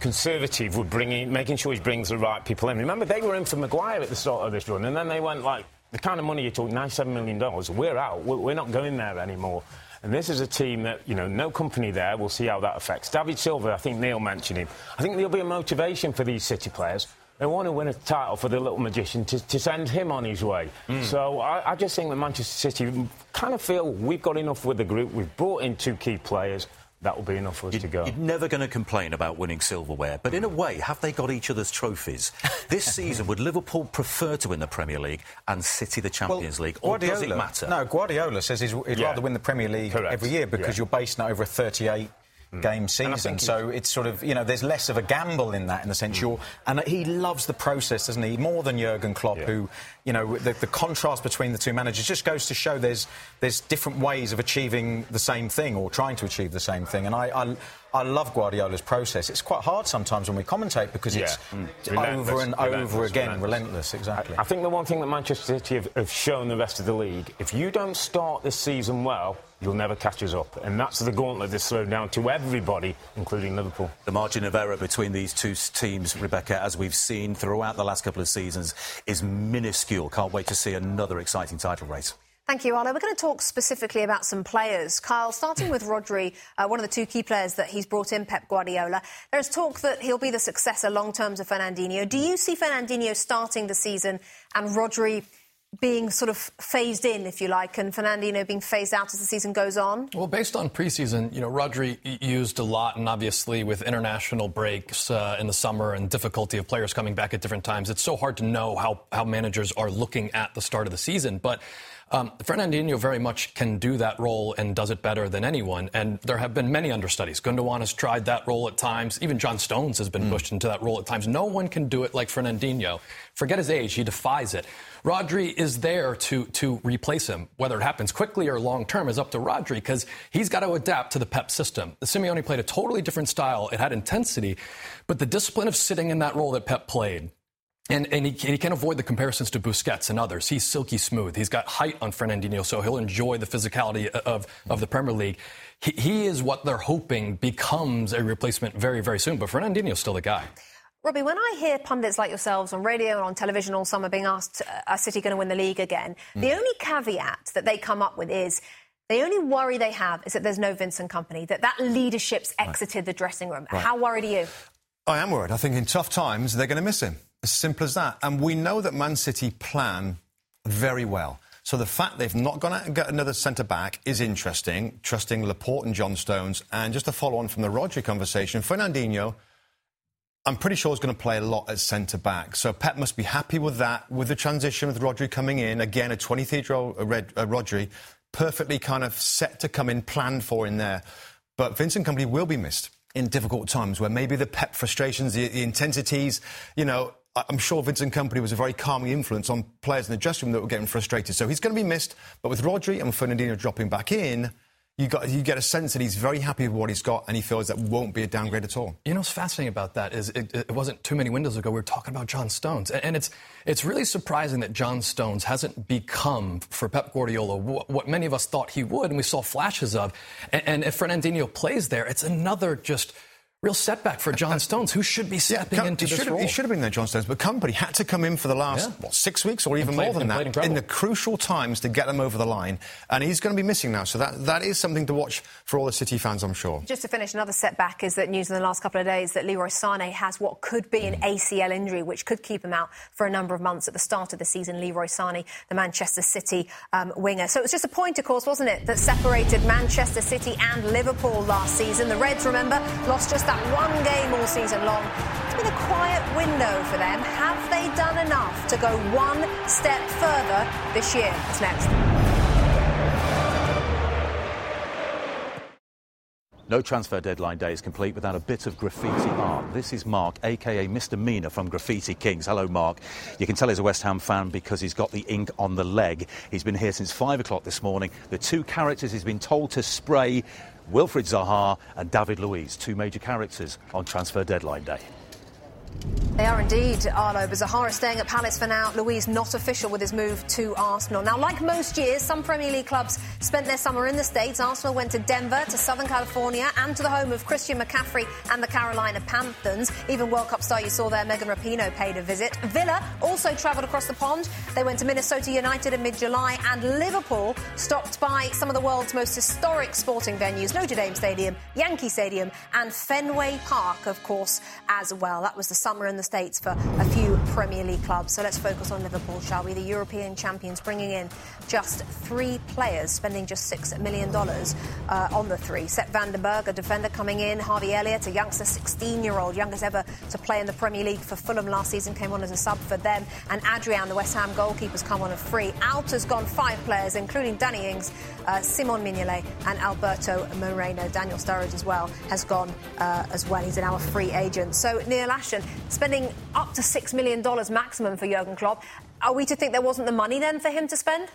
conservative with bringing, making sure he brings the right people in. Remember, they were in for Maguire at the start of this run, and then they went like the kind of money you talk, ninety-seven million dollars. We're out. We're, not going there anymore. And this is a team that, you know, no Kompany there. We'll see how that affects. David Silva, I think Neil mentioned him. I think there'll be a motivation for these City players. They want to win a title for the little magician to, to send him on his way. Hmm. So I, I just think that Manchester City kind of feel we've got enough with the group. We've brought in two key players. That will be enough for us to go. You're never going to complain about winning silverware, but in a way, have they got each other's trophies? This season, would Liverpool prefer to win the Premier League and City the Champions League, or does it matter? No, Guardiola says he'd Yeah. rather win the Premier League Correct. every year because Yeah. you're basing it over a 38 game season. So it's sort of, you know, there's less of a gamble in that in the sense you're. And he loves the process, doesn't he? More than Jurgen Klopp, Yeah. who, you know, the, the contrast between the two managers just goes to show there's there's different ways of achieving the same thing or trying to achieve the same thing. And I. I I love Guardiola's process. It's quite hard sometimes when we commentate because it's Yeah. Mm. over Relentless, and over relentless, again, relentless. relentless. Exactly. I think the one thing that Manchester City have, have shown the rest of the league, if you don't start this season well, you'll never catch us up. And that's the gauntlet that's thrown down to everybody, including Liverpool. The margin of error between these two teams, Rebecca, as we've seen throughout the last couple of seasons, is minuscule. Can't wait to see another exciting title race. Thank you, Arlo. We're going to talk specifically about some players. Kyle, starting with Rodri, uh, one of the two key players that he's brought in, Pep Guardiola. There's talk that he'll be the successor long term to Fernandinho. Do you see Fernandinho starting the season and Rodri being sort of phased in, if you like, and Fernandinho being phased out as the season goes on? Well, based on preseason, you know, Rodri used a lot, and obviously with international breaks uh, in the summer and difficulty of players coming back at different times, it's so hard to know how, how managers are looking at the start of the season. But um, Fernandinho very much can do that role and does it better than anyone. And there have been many understudies. Gundogan has tried that role at times. Even John Stones has been pushed into that role at times. No one can do it like Fernandinho. Forget his age; he defies it. Rodri is there to to replace him. Whether it happens quickly or long term is up to Rodri because he's got to adapt to the Pep system. The Simeone played a totally different style. It had intensity, but the discipline of sitting in that role that Pep played. And, and he, he can't avoid the comparisons to Busquets and others. He's silky smooth. He's got height on Fernandinho, so he'll enjoy the physicality of, of the Premier League. He, he is what they're hoping becomes a replacement very, very soon. But Fernandinho's still the guy. Robbie, when I hear pundits like yourselves on radio and on television all summer being asked, uh, are City going to win the league again? The only caveat that they come up with is the only worry they have is that there's no Vincent Kompany, that that leadership's exited the dressing room. How worried are you? I am worried. I think in tough times they're going to miss him. As simple as that. And we know that Man City plan very well. So the fact they've not gone out and got another centre back is interesting. Trusting Laporte and John Stones, and just to follow on from the Rodri conversation, Fernandinho. I'm pretty sure is going to play a lot at centre back. So Pep must be happy with that, with the transition with Rodri coming in. Again, a 23-year-old uh, uh, Rodri, perfectly kind of set to come in, planned for in there. But Vincent Kompany will be missed in difficult times where maybe the Pep frustrations, the, the intensities, you know, I'm sure Vincent Kompany was a very calming influence on players in the dressing room that were getting frustrated. So he's going to be missed. But with Rodri and Fernandinho dropping back in, you, got, you get a sense that he's very happy with what he's got and he feels that won't be a downgrade at all. You know what's fascinating about that is it, it wasn't too many windows ago we were talking about John Stones, and, it's it's really surprising that John Stones hasn't become for Pep Guardiola what, what many of us thought he would, and we saw flashes of. And, and if Fernandinho plays there, it's another just real setback for John Stones, who should be stepping Com- into he this should have, role. He should have been there, John Stones, but Kompany had to come in for the last Yeah. what, six weeks or even played- more than that in the crucial times to get them over the line, and he's going to be missing now. So that that is something to watch for all the City fans, I'm sure. Just to finish, another setback is that news in the last couple of days that Leroy Sane has what could be an ACL injury, which could keep him out for a number of months at the start of the season. Leroy Sane, the Manchester City um, winger. So it was just a point, of course, wasn't it, that separated Manchester City and Liverpool last season. The Reds, remember, lost just that one game all season long. It's been a quiet window for them. Have they done enough to go one step further this year? It's next. No transfer deadline day is complete without a bit of graffiti art. This is Mark, aka Mr. Mina from Graffiti Kings. Hello, Mark. You can tell he's a West Ham fan because he's got the ink on the leg. He's been here since five o'clock this morning. The two characters he's been told to spray Wilfried Zaha and David Luiz, two major characters on transfer deadline day. They are indeed, Arlo. But Zaha is staying at Palace for now. Luiz not official with his move to Arsenal. Now, like most years, some Premier League clubs spent their summer in the States. Arsenal went to Denver, to Southern California, and to the home of Christian McCaffrey and the Carolina Panthers. Even World Cup star you saw there, Megan Rapinoe, paid a visit. Villa also travelled across the pond. They went to Minnesota United in mid-July, and Liverpool stopped by some of the world's most historic sporting venues, Notre Dame Stadium, Yankee Stadium, and Fenway Park, of course, as well. That was the summer in the States for a few Premier League clubs. So let's focus on Liverpool, shall we? The European champions bringing in just three players, spending just $6 million uh, on the three. Sepp van den Berg, a defender coming in. Harvey Elliott, a youngster, 16 year old, youngest ever to play in the Premier League for Fulham last season, came on as a sub for them. And Adrian, the West Ham goalkeeper, has come on a free. Out has gone five players, including Danny Ings, uh, Simon Mignolet, and Alberto Moreno. Daniel Sturridge as well has gone uh, as well. He's now a free agent. So Neil Ashton spending up to $6 million maximum for Jurgen Klopp. Are we to think there wasn't the money then for him to spend?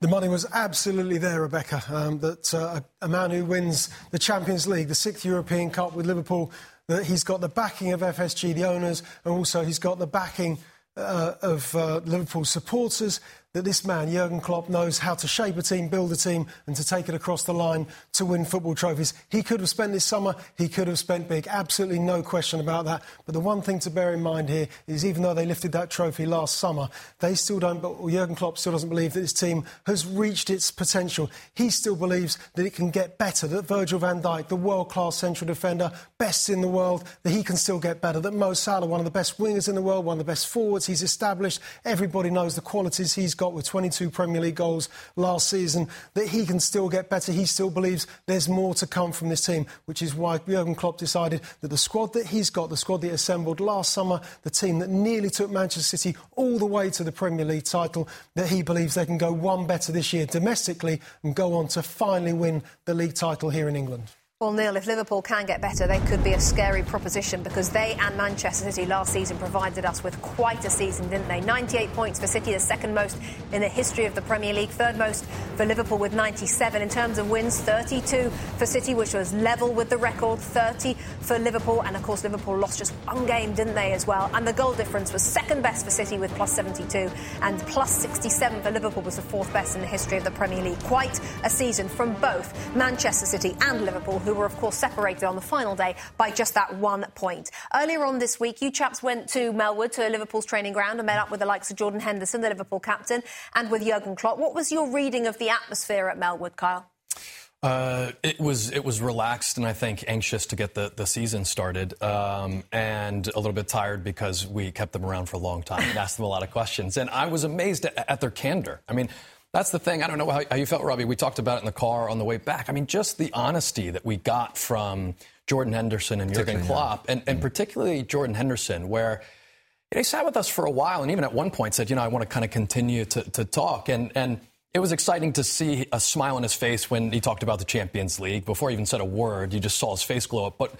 The money was absolutely there, Rebecca. Um, that uh, a man who wins the Champions League, the sixth European Cup with Liverpool, that he's got the backing of FSG, the owners, and also he's got the backing uh, of uh, Liverpool supporters that this man, Jurgen Klopp, knows how to shape a team, build a team, and to take it across the line to win football trophies. He could have spent this summer, he could have spent big, absolutely no question about that. But the one thing to bear in mind here is even though they lifted that trophy last summer, they still don't, Jurgen Klopp still doesn't believe that this team has reached its potential. He still believes that it can get better, that Virgil van Dijk, the world class central defender, best in the world, that he can still get better, that Mo Salah, one of the best wingers in the world, one of the best forwards he's established, everybody knows the qualities he's got got with 22 Premier League goals last season, that he can still get better. He still believes there's more to come from this team, which is why Jurgen Klopp decided that the squad that he's got, the squad that assembled last summer, the team that nearly took Manchester City all the way to the Premier League title, that he believes they can go one better this year domestically and go on to finally win the league title here in England. Well, Neil, if Liverpool can get better, they could be a scary proposition because they and Manchester City last season provided us with quite a season, didn't they? 98 points for City, the second most in the history of the Premier League, third most for Liverpool with 97. In terms of wins, 32 for City, which was level with the record, 30 for Liverpool. And of course, Liverpool lost just one game, didn't they, as well? And the goal difference was second best for City with plus 72, and plus 67 for Liverpool was the fourth best in the history of the Premier League. Quite a season from both Manchester City and Liverpool who were, of course, separated on the final day by just that one point. Earlier on this week, you chaps went to Melwood, to Liverpool's training ground, and met up with the likes of Jordan Henderson, the Liverpool captain, and with Jurgen Klopp. What was your reading of the atmosphere at Melwood, Kyle? Uh, it was it was relaxed and I think anxious to get the, the season started um, and a little bit tired because we kept them around for a long time and asked them a lot of questions and I was amazed at, at their candor. I mean, that's the thing. I don't know how, how, you felt, Robbie. We talked about it in the car on the way back. I mean, just the honesty that we got from Jordan Henderson and Jurgen Klopp, yeah. and, and mm particularly Jordan Henderson, where he sat with us for a while and even at one point said, you know, I want to kind of continue to, to talk. And, and it was exciting to see a smile on his face when he talked about the Champions League. Before he even said a word, you just saw his face glow up. But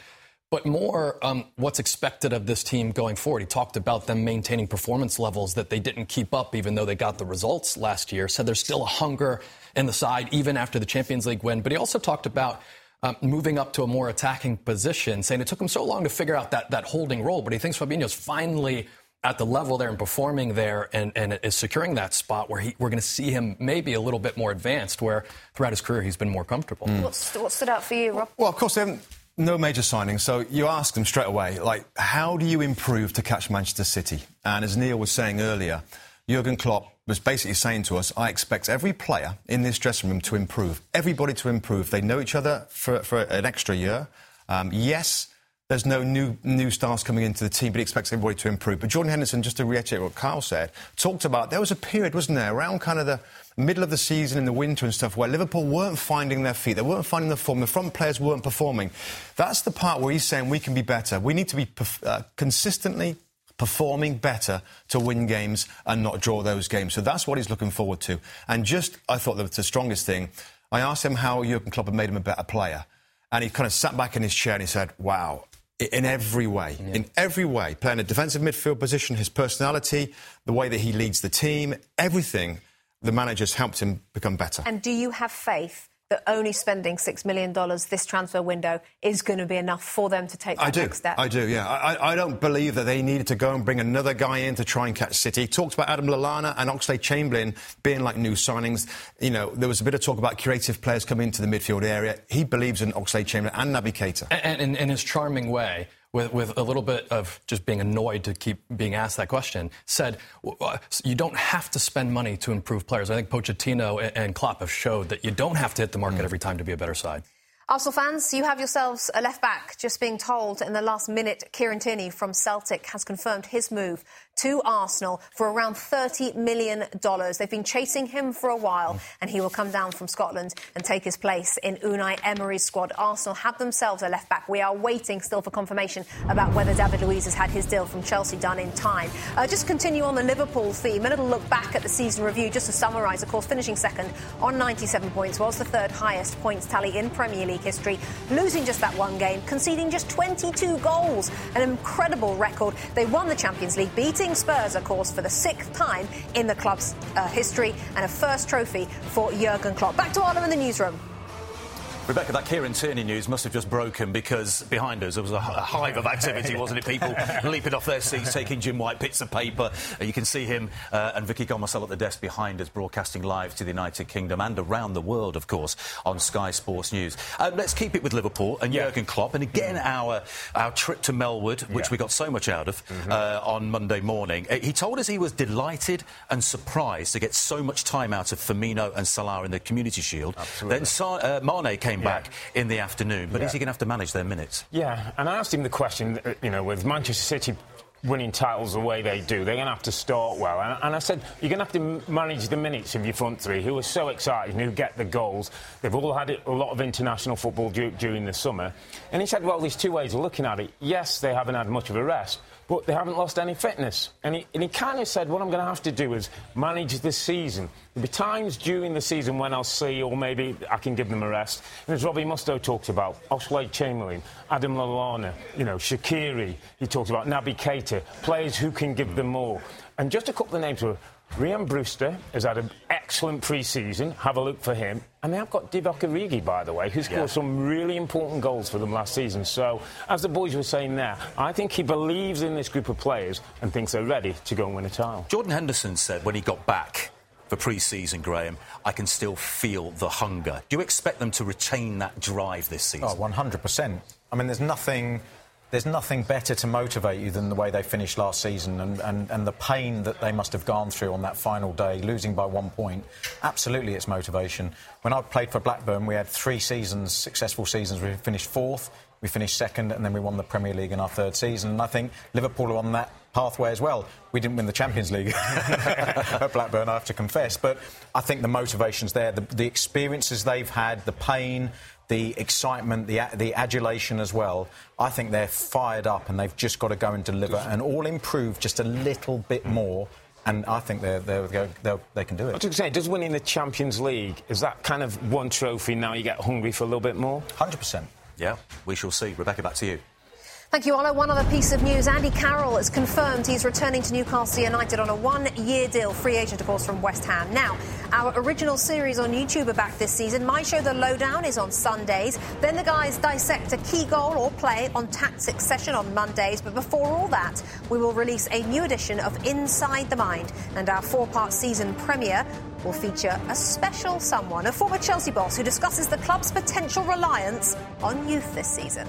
but more um, what's expected of this team going forward. He talked about them maintaining performance levels that they didn't keep up, even though they got the results last year. Said there's still a hunger in the side, even after the Champions League win. But he also talked about um, moving up to a more attacking position, saying it took him so long to figure out that, that holding role. But he thinks Fabinho's finally at the level there and performing there and, and is securing that spot where he, we're going to see him maybe a little bit more advanced, where throughout his career he's been more comfortable. Mm. What's, what stood out for you, Rob? Well, of course, they haven't no major signings. So you ask them straight away, like, how do you improve to catch Manchester City? And as Neil was saying earlier, Jurgen Klopp was basically saying to us, I expect every player in this dressing room to improve, everybody to improve. They know each other for, for an extra year. Um, yes, there's no new new stars coming into the team, but he expects everybody to improve. But Jordan Henderson, just to reiterate what Kyle said, talked about there was a period, wasn't there, around kind of the middle of the season in the winter and stuff, where Liverpool weren't finding their feet, they weren't finding the form, the front players weren't performing. That's the part where he's saying we can be better. We need to be uh, consistently performing better to win games and not draw those games. So that's what he's looking forward to. And just, I thought that was the strongest thing. I asked him how Jurgen Klopp had made him a better player. and he kind of sat back in his chair and he said, "Wow." In every way, yeah. in every way, playing a defensive midfield position, his personality, the way that he leads the team, everything, the manager's helped him become better. And do you have faith that only spending $6 million this transfer window is going to be enough for them to take that I do. next step? I do, yeah. I, I, don't believe that they needed to go and bring another guy in to try and catch City. He talked about Adam Lallana and Oxlade Chamberlain being like new signings. You know, there was a bit of talk about creative players coming into the midfield area. He believes in Oxlade Chamberlain and Naby Keita. And, and in his charming way, with, with a little bit of just being annoyed to keep being asked that question, said uh, you don't have to spend money to improve players. I think Pochettino and Klopp have showed that you don't have to hit the market mm. every time to be a better side. Arsenal fans, you have yourselves a left back. Just being told in the last minute, Kieran Tierney from Celtic has confirmed his move to Arsenal for around $30 million. They've been chasing him for a while, and he will come down from Scotland and take his place in Unai Emery's squad. Arsenal have themselves a left back. We are waiting still for confirmation about whether David Luiz has had his deal from Chelsea done in time. Uh, just continue on the Liverpool theme. A little look back at the season review, just to summarise. Of course, finishing second on 97 points was the third highest points tally in Premier League history, losing just that one game, conceding just 22 goals, an incredible record. They won the Champions League, beating Spurs, of course, for the sixth time in the club's uh, history and a first trophy for Jurgen Klopp. Back to Arlo in the newsroom. Rebecca, that Kieran Tierney news must have just broken because behind us there was a, hive of activity, wasn't it? People leaping off their seats, taking Jim White bits of paper. Uh, you can see him uh, and Vicky Gomersall at the desk behind us, broadcasting live to the United Kingdom and around the world, of course, on Sky Sports News. Uh, let's keep it with Liverpool and yeah. Jurgen Klopp, and again mm. our our trip to Melwood, which yeah. we got so much out of mm-hmm. uh, on Monday morning. Uh, he told us he was delighted and surprised to get so much time out of Firmino and Salah in the Community Shield. Absolutely. Then Sa- uh, Mane came came yeah. back in the afternoon. But yeah. is he going to have to manage their minutes? Yeah, and I asked him the question, uh, you know, with Manchester City winning titles the way they do, they're going to have to start well. And, and, I said, you're going to have to manage the minutes of your front three, who are so excited and who get the goals. They've all had a lot of international football du- during the summer. And he said, well, there's two ways of looking at it. Yes, they haven't had much of a rest, but they haven't lost any fitness. And he, and he kind of said, what I'm going to have to do is manage the season. There'll be times during the season when I'll see, or maybe I can give them a rest. And as Robbie Mustoe talked about, Oxlade Chamberlain, Adam Lallana, you know, Shaqiri, he talked about Naby Keita, players who can give them more. And just a couple of names were Rhian Brewster has had an excellent pre-season. Have a look for him. And they have got Divock Origi, by the way, who scored yeah. some really important goals for them last season. So, as the boys were saying there, I think he believes in this group of players and thinks they're ready to go and win a title. Jordan Henderson said when he got back for pre-season, Graeme, I can still feel the hunger. Do you expect them to retain that drive this season? Oh, 100%. I mean, there's nothing there's nothing better to motivate you than the way they finished last season and, and, and the pain that they must have gone through on that final day, losing by one point. Absolutely, it's motivation. When I played for Blackburn, we had three seasons, successful seasons. We finished fourth, we finished second, and then we won the Premier League in our third season. And I think Liverpool are on that pathway as well. We didn't win the Champions League at Blackburn, I have to confess. But I think the motivation's there, the, the experiences they've had, the pain, the excitement, the, the adulation as well. I think they're fired up and they've just got to go and deliver and all improve just a little bit hmm. more. And I think they're, they're, they're, they can do it. I was going to say, does winning the Champions League, is that kind of one trophy now you get hungry for a little bit more? 100%. Yeah, we shall see. Rebecca, back to you. Thank you, Arlo. One other piece of news. Andy Carroll has confirmed he's returning to Newcastle United on a one-year deal, free agent, of course, from West Ham. Now, our original series on YouTube are back this season. My show, The Lowdown, is on Sundays. Then the guys dissect a key goal or play on Tactics Session on Mondays. But before all that, we will release a new edition of Inside the Mind. And our four-part season premiere will feature a special someone, a former Chelsea boss who discusses the club's potential reliance on youth this season.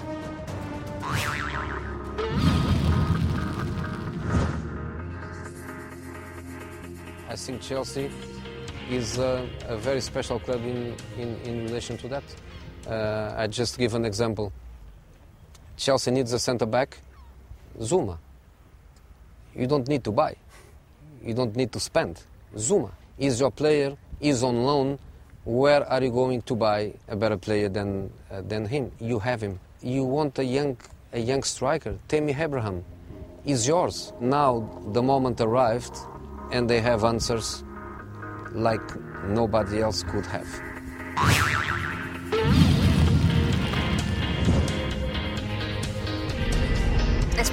I think Chelsea is a, a very special club in, in, in relation to that. Uh, I just give an example. Chelsea needs a centre back, Zouma. You don't need to buy. You don't need to spend. Zouma is your player, is on loan. Where are you going to buy a better player than, uh, than him? You have him. You want a young a young striker, Tammy Abraham, is yours. Now the moment arrived and they have answers like nobody else could have.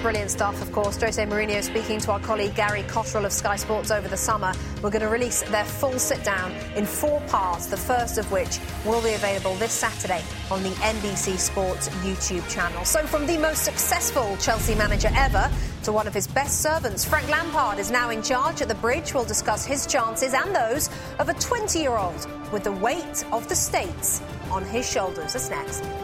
Brilliant stuff, of course. Jose Mourinho speaking to our colleague Gary Cotterill of Sky Sports over the summer. We're going to release their full sit down in four parts, the first of which will be available this Saturday on the NBC Sports YouTube channel. So, from the most successful Chelsea manager ever to one of his best servants, Frank Lampard is now in charge at the bridge. We'll discuss his chances and those of a 20 year old with the weight of the states on his shoulders. That's next.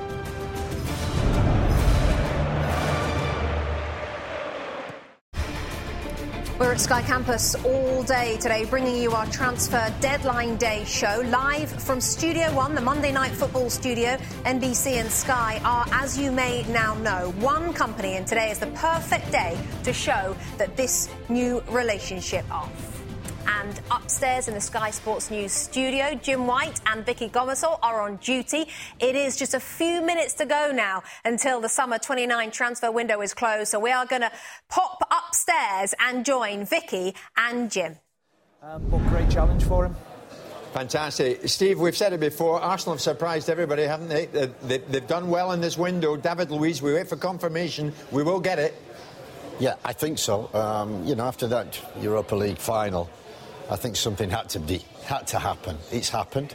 Sky Campus all day today, bringing you our transfer deadline day show live from Studio One, the Monday Night Football studio. NBC and Sky are, as you may now know, one company, and today is the perfect day to show that this new relationship off. And upstairs in the Sky Sports News studio, Jim White and Vicky Gomersall are on duty. It is just a few minutes to go now until the summer 29 transfer window is closed. So we are going to pop upstairs and join Vicky and Jim. Um, what great challenge for him. Fantastic. Steve, we've said it before. Arsenal have surprised everybody, haven't they? They've done well in this window. David Luiz, we wait for confirmation. We will get it. Yeah, I think so. Um, you know, after that Europa League final, I think something had to be had to happen. It's happened.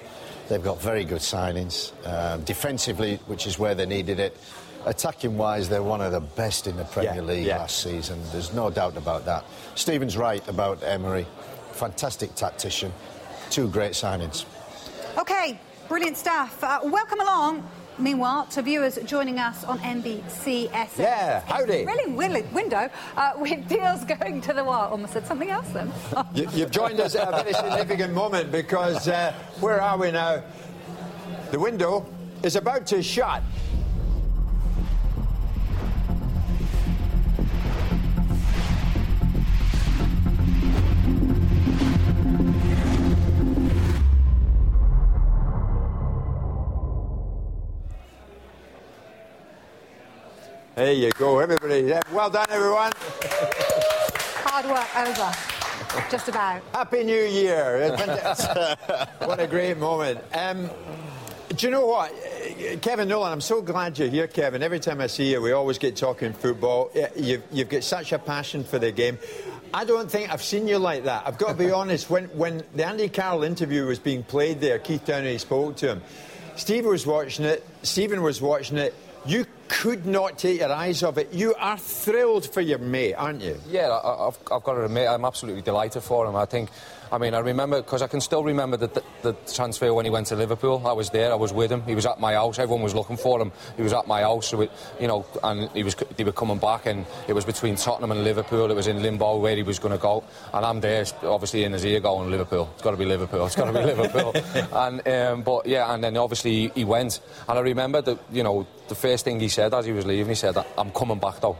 They've got very good signings uh, defensively, which is where they needed it. Attacking wise, they're one of the best in the Premier Yeah, League yeah. last season. There's no doubt about that. Stephen's right about Emery. Fantastic tactician. Two great signings. Okay, brilliant stuff. Uh, welcome along. Meanwhile, to viewers joining us on NBCS. Yeah, howdy. Really wi- window uh, with deals going to the wall. Almost said something else then. You, you've joined us at a very significant moment because uh, where are we now? The window is about to shut. There you go, everybody. Well done, everyone. Hard work over. Just about. Happy New Year. what a great moment. Um, do you know what? Kevin Nolan, I'm so glad you're here, Kevin. Every time I see you, we always get talking football. You've, you've got such a passion for the game. I don't think I've seen you like that. I've got to be honest, when, when the Andy Carroll interview was being played there, Keith Downie spoke to him. Steve was watching it, Stephen was watching it. You could not take your eyes off it. You are thrilled for your mate, aren't you? Yeah, I, I've, I've got to admit, I'm absolutely delighted for him. I think, I mean, I remember, because I can still remember the, the, the transfer when he went to Liverpool. I was there, I was with him. He was at my house, everyone was looking for him. He was at my house, so it, you know, and he was, they were coming back, and it was between Tottenham and Liverpool. It was in limbo where he was going to go. And I'm there, obviously, in his ear going, Liverpool. It's got to be Liverpool. It's got to be Liverpool. and, um, but yeah, and then obviously he, he went. And I remember that, you know, the first thing he said as he was leaving, he said, I'm coming back though.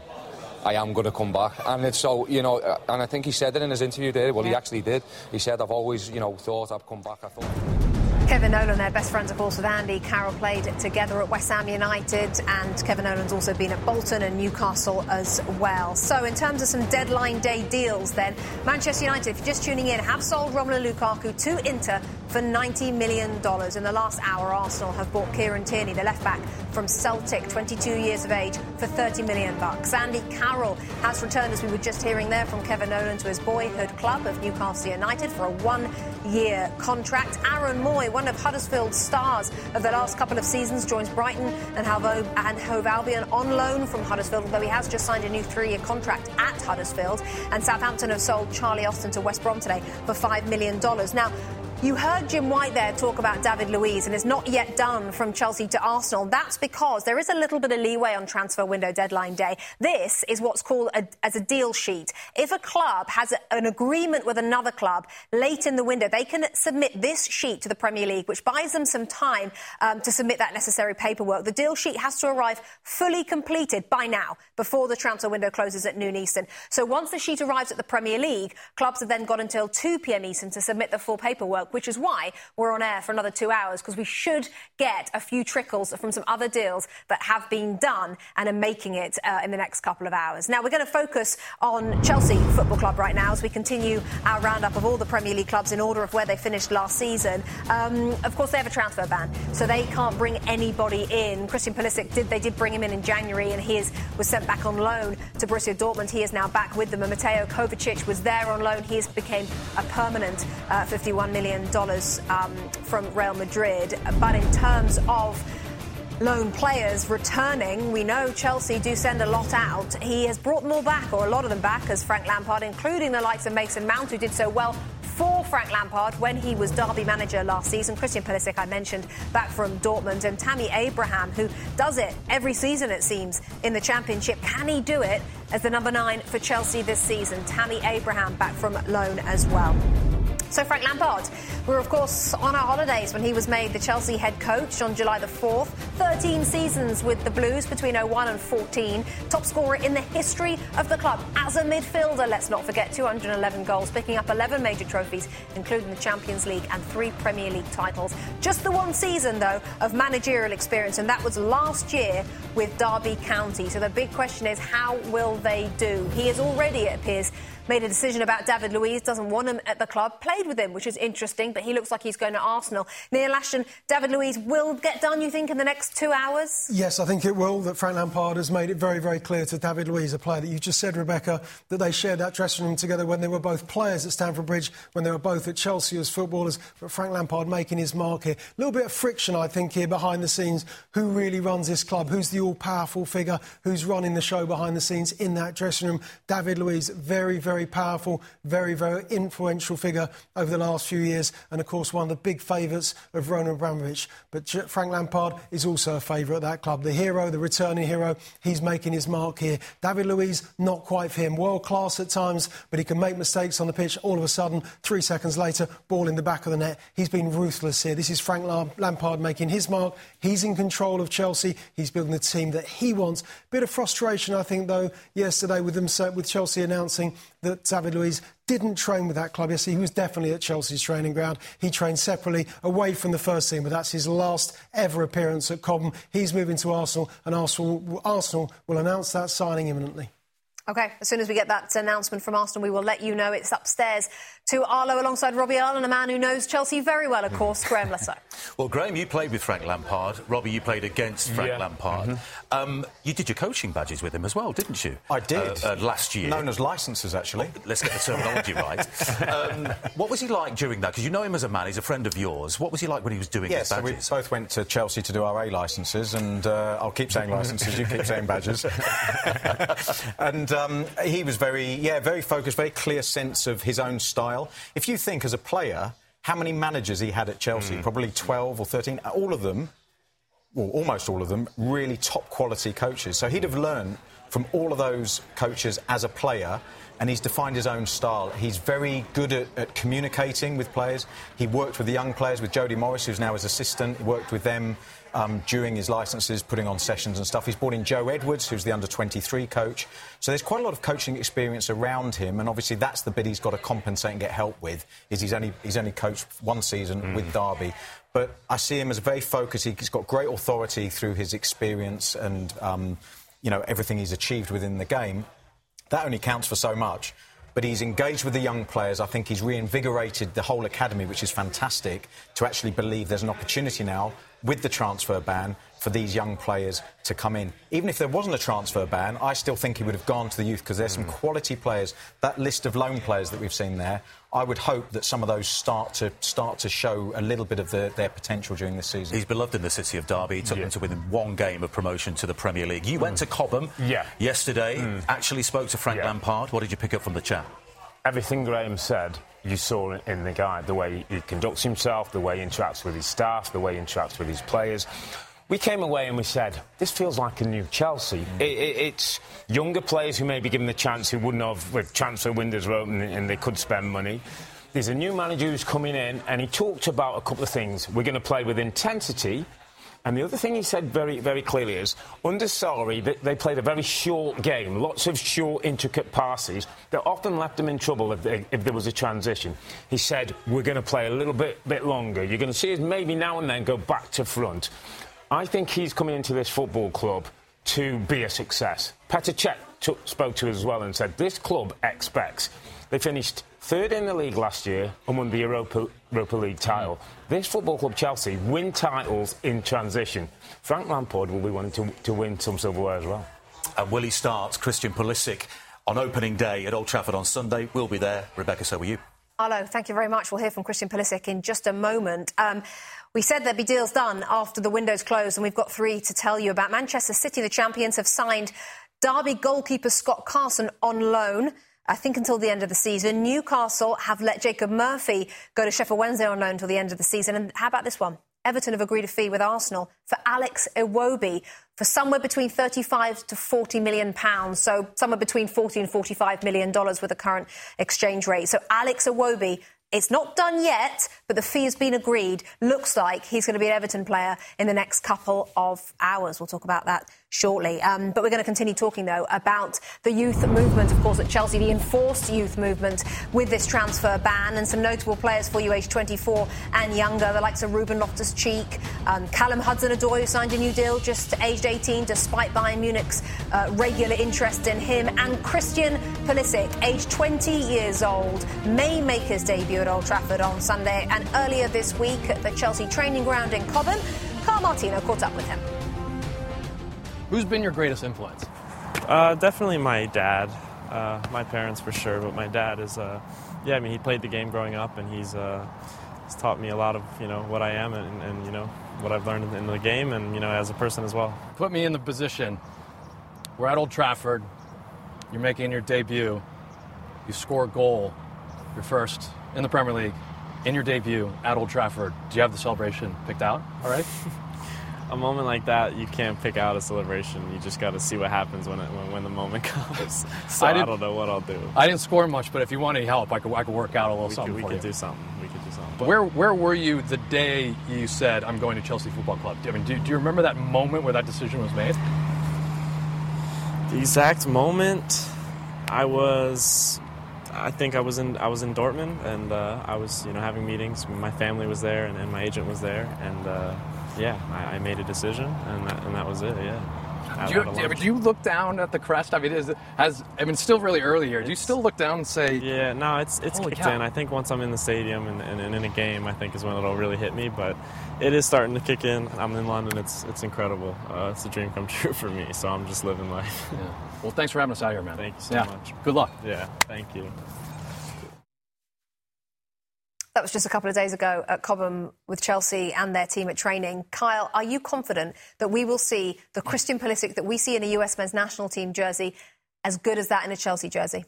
I am going to come back. And it's so, you know, and I think he said it in his interview there. Well, he actually did. He said, I've always, you know, thought I'd come back. I thought. Kevin Nolan, their best friends, of course, with Andy. Carroll played together at West Ham United, and Kevin Nolan's also been at Bolton and Newcastle as well. So, in terms of some deadline day deals, then, Manchester United, if you're just tuning in, have sold Romelu Lukaku to Inter for $90 million. In the last hour, Arsenal have bought Kieran Tierney, the left back from Celtic, 22 years of age, for 30 million bucks. Andy Carroll has returned, as we were just hearing there from Kevin Nolan, to his boyhood club of Newcastle United for a one-year contract. Aaron Mooy, one of Huddersfield's stars of the last couple of seasons, joins Brighton and Hove, and Hove Albion on loan from Huddersfield, although he has just signed a new three-year contract at Huddersfield. And Southampton have sold Charlie Austin to West Brom today for $5 million. Now, you heard Jim White there talk about David Luiz, and it's not yet done from Chelsea to Arsenal. That's because there is a little bit of leeway on transfer window deadline day. This is what's called a, as a deal sheet. If a club has a, an agreement with another club late in the window, they can submit this sheet to the Premier League, which buys them some time um, to submit that necessary paperwork. The deal sheet has to arrive fully completed by now, before the transfer window closes at noon Eastern. So once the sheet arrives at the Premier League, clubs have then got until 2 p.m. Eastern to submit the full paperwork. Work, which is why we're on air for another two hours, because we should get a few trickles from some other deals that have been done and are making it uh, in the next couple of hours. Now, we're going to focus on Chelsea Football Club right now as we continue our roundup of all the Premier League clubs in order of where they finished last season. Um, of course, they have a transfer ban, so they can't bring anybody in. Christian Pulisic did they did bring him in in January, and he is, was sent back on loan to Borussia Dortmund. He is now back with them. And Mateo Kovacic was there on loan. He has became a permanent uh, $51 million um, from Real Madrid. But in terms of loan players returning. We know Chelsea do send a lot out. He has brought them all back, or a lot of them back, as Frank Lampard, including the likes of Mason Mount, who did so well for Frank Lampard when he was Derby manager last season. Christian Pulisic, I mentioned, back from Dortmund, and Tammy Abraham, who does it every season, it seems, in the Championship. Can he do it as the number nine for Chelsea this season? Tammy Abraham back from loan as well. So, Frank Lampard, we were, of course, on our holidays when he was made the Chelsea head coach on July the 4th. 13 seasons with the Blues between 01 and 14. Top scorer in the history of the club as a midfielder, let's not forget, 211 goals, picking up 11 major trophies, including the Champions League and three Premier League titles. Just the one season, though, of managerial experience, and that was last year with Derby County. So the big question is, how will they do? He has already, it appears, made a decision about David Luiz, doesn't want him at the club, played with him, which is interesting, but he looks like he's going to Arsenal. Neil Ashton, David Luiz will get done, you think, in the next two hours? Yes, I think it will. That Frank Lampard has made it very, very clear to David Luiz, a player that you just said, Rebecca, that they shared that dressing room together when they were both players at Stamford Bridge, when they were both at Chelsea as footballers. But Frank Lampard making his mark here. A little bit of friction, I think, here behind the scenes. Who really runs this club? Who's the all powerful figure? Who's running the show behind the scenes in that dressing room? David Luiz, very, very powerful very, very influential figure over the last few years, and of course, one of the big favourites of Roman Abramovich. But Frank Lampard is also a favourite at that club. The hero, the returning hero, he's making his mark here. David Luiz, not quite for him. World class at times, but he can make mistakes on the pitch. All of a sudden, three seconds later, ball in the back of the net. He's been ruthless here. This is Frank Lampard making his mark. He's in control of Chelsea. He's building the team that he wants. Bit of frustration, I think, though, yesterday with them with Chelsea announcing that David Luiz didn't train with that club yesterday. He was definitely at Chelsea's training ground. He trained separately away from the first team, but that's his last ever appearance at Cobham. He's moving to Arsenal, and Arsenal, Arsenal will announce that signing imminently. OK, as soon as we get that announcement from Arsenal, we will let you know. It's upstairs to Arlo alongside Robbie Earle, a man who knows Chelsea very well, of course, Graeme Le Saux. well, Graham, you played with Frank Lampard. Robbie, you played against Frank yeah. Lampard. Mm-hmm. Um, you did your coaching badges with him as well, didn't you? I did. Uh, uh, last year. Known as licences, actually. Well, let's get the terminology right. Um, what was he like during that? Because you know him as a man, he's a friend of yours. What was he like when he was doing yeah, his badges? So we both went to Chelsea to do our A licences, and uh, I'll keep saying licences, you keep saying badges. and um, he was very, yeah, very focused, very clear sense of his own style. If you think as a player how many managers he had at Chelsea, mm. probably 12 or 13, all of them, well, almost all of them, really top quality coaches. So he'd have learned from all of those coaches as a player and he's defined his own style. He's very good at, at, communicating with players. He worked with the young players, with Jody Morris, who's now his assistant. He worked with them um, during his licences, putting on sessions and stuff. He's brought in Joe Edwards, who's the under 23 coach. So there's quite a lot of coaching experience around him, and obviously that's the bit he's got to compensate and get help with. Is he's only he's only coached one season mm. with Derby, but I see him as very focused. He's got great authority through his experience and um, you know everything he's achieved within the game. That only counts for so much but he's engaged with the young players. I think he's reinvigorated the whole academy, which is fantastic, to actually believe there's an opportunity now with the transfer ban for these young players to come in. Even if there wasn't a transfer ban, I still think he would have gone to the youth because there's mm. some quality players. That list of loan players that we've seen there, I would hope that some of those start to start to show a little bit of the, their potential during this season. He's beloved in the city of Derby. He took yeah. them to within one game of promotion to the Premier League. You mm. went to Cobham yeah. yesterday. Mm. Actually spoke to Frank yeah. Lampard. What did you pick up from the chat? Everything Graeme said you saw in the guy, the way he conducts himself, the way he interacts with his staff, the way he interacts with his players. We came away and we said, this feels like a new Chelsea. Mm. It, it, it's younger players who may be given the chance who wouldn't have, with transfer windows were open and they could spend money. There's a new manager who's coming in and he talked about a couple of things. We're going to play with intensity And the other thing he said very, very clearly is, under Sarri, they, played a very short game, lots of short, intricate passes that often left them in trouble if, they, if there was a transition. He said, we're going to play a little bit, bit longer. You're going to see us maybe now and then go back to front. I think he's coming into this football club to be a success. Petr Cech spoke to us as well and said, this club expects. They finished third in the league last year and won the Europa, Europa League title. This football club, Chelsea, win titles in transition. Frank Lampard will be wanting to, to win some silverware as well. And will he start Christian Pulisic on opening day at Old Trafford on Sunday? We'll be there. Rebecca, so will you. Arlo, thank you very much. We'll hear from Christian Pulisic in just a moment. Um, we said there'd be deals done after the windows closed, and we've got three to tell you about. Manchester City, the champions, have signed Derby goalkeeper Scott Carson on loan. I think until the end of the season. Newcastle have let Jacob Murphy go to Sheffield Wednesday on loan until the end of the season. And how about this one? Everton have agreed a fee with Arsenal for Alex Iwobi for somewhere between 35 to 40 million pounds. So somewhere between 40 and 45 million dollars with the current exchange rate. So Alex Iwobi it's not done yet, but the fee has been agreed. Looks like he's going to be an Everton player in the next couple of hours. We'll talk about that shortly. Um, but we're going to continue talking, though, about the youth movement, of course, at Chelsea, the enforced youth movement with this transfer ban, and some notable players for you, age 24 and younger, the likes of Ruben Loftus Cheek, um, Callum Hudson Odoi, who signed a new deal just aged 18, despite Bayern Munich's uh, regular interest in him, and Christian Pulisic, aged 20 years old, may make his debut at Old Trafford on Sunday. And earlier this week at the Chelsea training ground in Cobham, Kyle Martino caught up with him. Who's been your greatest influence? Uh, definitely my dad. Uh, my parents for sure, but my dad is. Uh, yeah, I mean, he played the game growing up, and he's uh, he's taught me a lot of you know what I am and, and you know what I've learned in the game, and you know as a person as well. Put me in the position. We're at Old Trafford. You're making your debut. You score a goal. You're first in the Premier League in your debut at Old Trafford. Do you have the celebration picked out? All right. a moment like that, you can't pick out a celebration. You just got to see what happens when, it, when, when the moment comes. so I, I, don't know what I'll do. I didn't score much, but if you want any help, I could I could work out a little we something. Could, we could you. do something. We could do something. But where where were you the day you said I'm going to Chelsea Football Club? I mean, do, do you remember that moment where that decision was made? The exact moment, I was I think I was in I was in Dortmund and uh, I was you know having meetings. My family was there and, and my agent was there and uh, yeah, I, I, made a decision and that, and that was it. Yeah. Do you, do you, look down at the crest? I mean, is has I mean, it's still really early here. Do you still look down and say? Yeah, no, it's it's kicked cow. in. I think once I'm in the stadium and, and, and, in a game, I think is when it'll really hit me. But it is starting to kick in. I'm in London. It's it's incredible. Uh, it's a dream come true for me. So I'm just living life. Yeah. Well, thanks for having us out here, man. Thank you so yeah. much. Good luck. Yeah. Thank you. That was just a couple of days ago at Cobham with Chelsea and their team at training. Kyle, are you confident that we will see the Christian Pulisic that we see in a US men's national team jersey as good as that in a Chelsea jersey?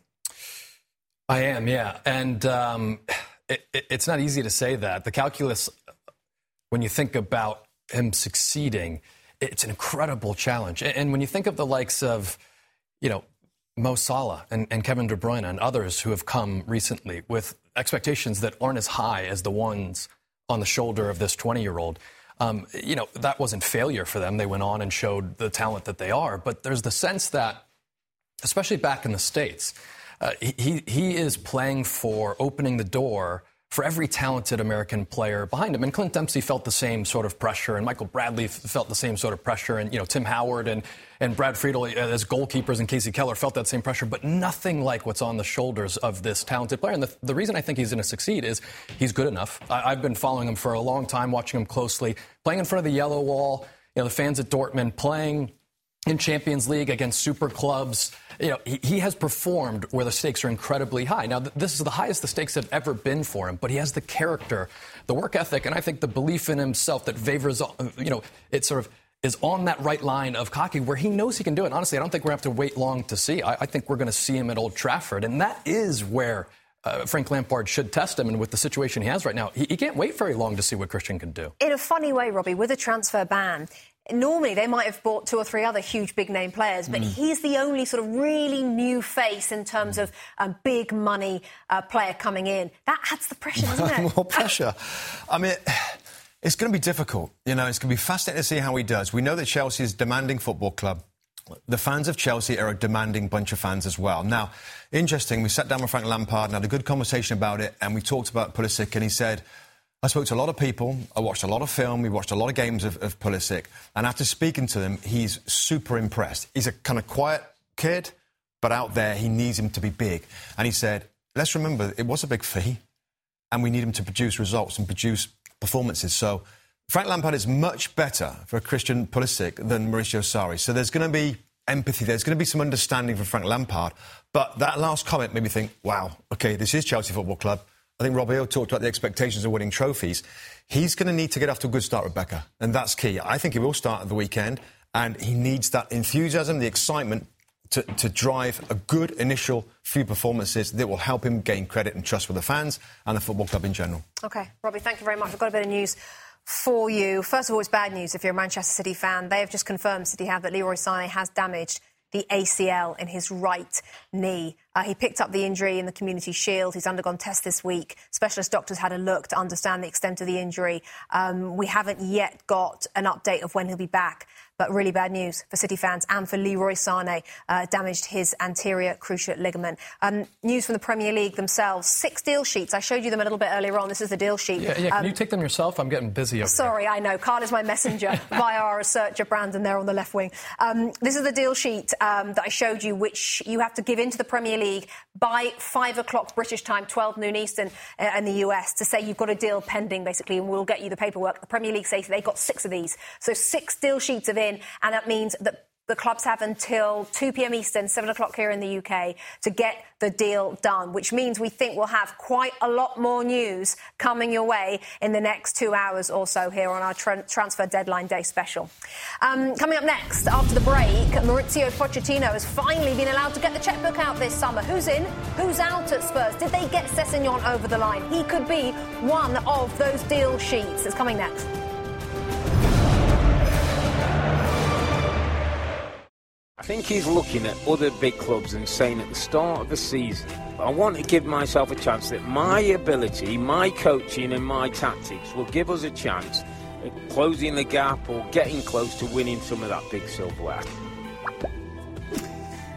I am, yeah. And um, it, it, it's not easy to say that. The calculus, when you think about him succeeding, it's an incredible challenge. And, and when you think of the likes of, you know, Mo Salah and, and, Kevin De Bruyne and others who have come recently with expectations that aren't as high as the ones on the shoulder of this 20 year old. Um, you know, that wasn't failure for them. They went on and showed the talent that they are. But there's the sense that, especially back in the States, uh, he, he is playing for opening the door for every talented American player behind him. And Clint Dempsey felt the same sort of pressure, and Michael Bradley felt the same sort of pressure, and you know Tim Howard and and Brad Friedel uh, as goalkeepers and Casey Keller felt that same pressure, but nothing like what's on the shoulders of this talented player. And the, the reason I think he's going to succeed is he's good enough. I, I've been following him for a long time, watching him closely, playing in front of the yellow wall. You know the fans at Dortmund playing in Champions League against super clubs. You know, he, he, has performed where the stakes are incredibly high. Now, th- this is the highest the stakes have ever been for him, but he has the character, the work ethic, and I think the belief in himself that favors, you know, it sort of is on that right line of cocky where he knows he can do it. honestly, I don't think we're going to have to wait long to see. I, I think we're going to see him at Old Trafford, and that is where uh, Frank Lampard should test him. And with the situation he has right now, he, he, can't wait very long to see what Christian can do. In a funny way, Robbie, with a transfer ban, normally they might have bought two or three other huge big name players, but mm. he's the only sort of really new face in terms mm. of a big money uh, player coming in. That adds the pressure, doesn't it? More pressure. I mean, It's going to be difficult. You know, it's going to be fascinating to see how he does. We know that Chelsea is a demanding football club. The fans of Chelsea are a demanding bunch of fans as well. Now, interesting, we sat down with Frank Lampard and had a good conversation about it, and we talked about Pulisic, and he said, I spoke to a lot of people, I watched a lot of film, we watched a lot of games of, of Pulisic, and after speaking to them, he's super impressed. He's a kind of quiet kid, but out there, he needs him to be big. And he said, let's remember, it was a big fee, and we need him to produce results and produce performances. So Frank Lampard is much better for Christian Pulisic than Maurizio Sarri. So there's going to be empathy. There's going to be some understanding for Frank Lampard. But that last comment made me think, wow, okay, this is Chelsea Football Club. I think Robbie talked about the expectations of winning trophies. He's going to need to get off to a good start, Rebecca, and that's key. I think he will start at the weekend, and he needs that enthusiasm, the excitement to, to, drive a good initial few performances that will help him gain credit and trust with the fans and the football club in general. OK, Robbie, thank you very much. I've got a bit of news for you. First of all, it's bad news if you're a Manchester City fan. They have just confirmed, City have, that Leroy Sané has damaged the ACL in his right knee. Uh, he picked up the injury in the Community Shield. He's undergone tests this week. Specialist doctors had a look to understand the extent of the injury. Um, we haven't yet got an update of when he'll be back. But really bad news for City fans and for Leroy Sane, uh, damaged his anterior cruciate ligament. Um, news from the Premier League themselves: six deal sheets. I showed you them a little bit earlier on. This is the deal sheet. Yeah, yeah. Can um, you take them yourself? I'm getting busy. Over sorry, here. I know. Kyle is my messenger via our researcher Brandon there on the left wing. Um, this is the deal sheet um, that I showed you, which you have to give into the Premier League by five o'clock British time, 12 noon Eastern uh, in the US, to say you've got a deal pending, basically, and we'll get you the paperwork. The Premier League say they got six of these, so six deal sheets of in and that means that the clubs have until 2 p.m. Eastern, 7 o'clock here in the UK, to get the deal done, which means we think we'll have quite a lot more news coming your way in the next two hours or so here on our tra- transfer deadline day special. Um, coming up next, after the break, Mauricio Pochettino has finally been allowed to get the checkbook out this summer. Who's in? Who's out at Spurs? Did they get Sessegnon over the line? He could be one of those deal sheets. It's coming next. I think he's looking at other big clubs and saying at the start of the season, I want to give myself a chance that my ability, my coaching, and my tactics will give us a chance at closing the gap or getting close to winning some of that big silverware.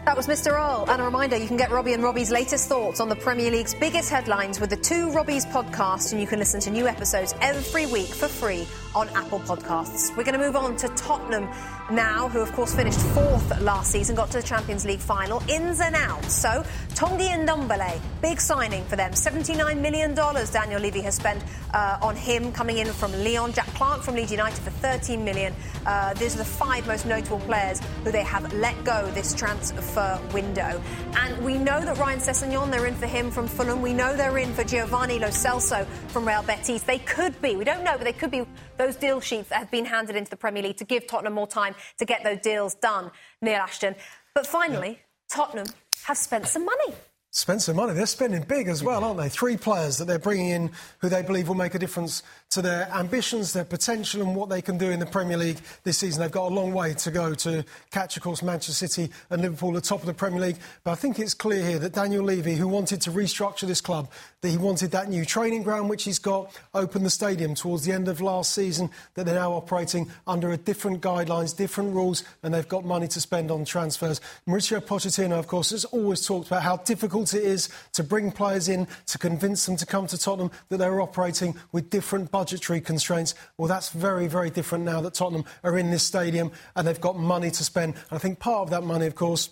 That was Mr. Earle. And a reminder, you can get Robbie and Robbie's latest thoughts on the Premier League's biggest headlines with the Two Robbies podcast, and you can listen to new episodes every week for free on Apple Podcasts. We're going to move on to Tottenham now, who of course finished fourth last season, got to the Champions League final, ins and outs. So, Tanguy Ndombele, big signing for them. $79 million Daniel Levy has spent uh, on him coming in from Lyon. Jack Clarke from Leeds United for 13 million. Uh, these are the five most notable players who they have let go this transfer window. And we know that Ryan Sessegnon, they're in for him from Fulham. We know they're in for Giovanni Lo Celso from Real Betis. They could be, we don't know, but they could be those deal sheets that have been handed into the Premier League to give Tottenham more time to get those deals done, Neil Ashton. But finally, yeah. Tottenham have spent some money spent some money. They're spending big as well, aren't they? Three players that they're bringing in who they believe will make a difference to their ambitions, their potential, and what they can do in the Premier League this season. They've got a long way to go to catch, of course, Manchester City and Liverpool at the top of the Premier League. But I think it's clear here that Daniel Levy, who wanted to restructure this club, that he wanted that new training ground, which he's got, open the stadium towards the end of last season, that they're now operating under a different guidelines, different rules, and they've got money to spend on transfers. Mauricio Pochettino, of course, has always talked about how difficult it is to bring players in, to convince them to come to Tottenham, that they're operating with different budgetary constraints. Well, that's very, very different now that Tottenham are in this stadium and they've got money to spend. And I think part of that money, of course,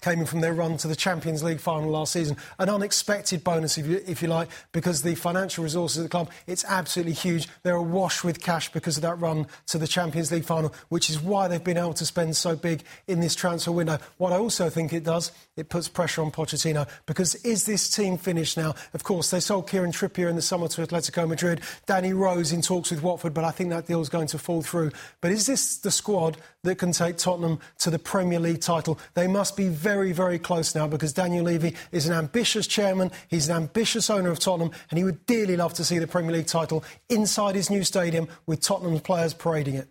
came in from their run to the Champions League final last season. An unexpected bonus, if you, if you like, because the financial resources of the club, it's absolutely huge. They're awash with cash because of that run to the Champions League final, which is why they've been able to spend so big in this transfer window. What I also think it does, it puts pressure on Pochettino because is this team finished now? Of course, they sold Kieran Trippier in the summer to Atletico Madrid. Danny Rose in talks with Watford, but I think that deal is going to fall through. But is this the squad that can take Tottenham to the Premier League title? They must be very, very very close now because Daniel Levy is an ambitious chairman, he's an ambitious owner of Tottenham, and he would dearly love to see the Premier League title inside his new stadium with Tottenham's players parading it.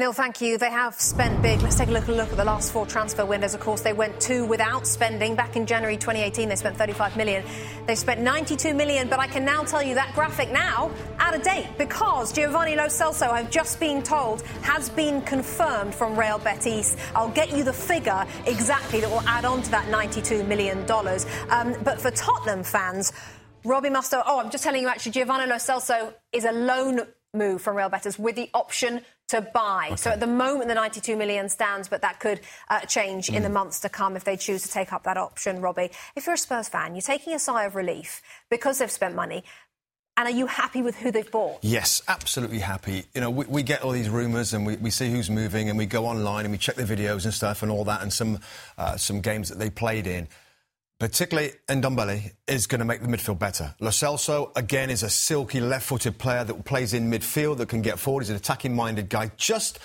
Neil, thank you. They have spent big. Let's take a look, a look at the last four transfer windows. Of course, they went two without spending. Back in January 2018, they spent 35 million. They spent 92 million, but I can now tell you that graphic now out of date because Giovanni Lo Celso, I've just been told, has been confirmed from Real Betis. I'll get you the figure exactly that will add on to that $92 million. Um, but for Tottenham fans, Robbie Mustoe. oh, I'm just telling you actually, Giovanni Lo Celso is a loan move from Real Betis with the option to buy. Okay. So at the moment, the 92 million stands, but that could uh, change mm. in the mm. months to come if they choose to take up that option, Robbie. If you're a Spurs fan, you're taking a sigh of relief because they've spent money. And are you happy with who they've bought? Yes, absolutely happy. You know, we, we get all these rumours and we, we, see who's moving and we go online and we check the videos and stuff and all that and some, uh, some games that they played in particularly Ndombele, is going to make the midfield better. Lo Celso, again, is a silky left-footed player that plays in midfield, that can get forward. He's an attacking-minded guy. Just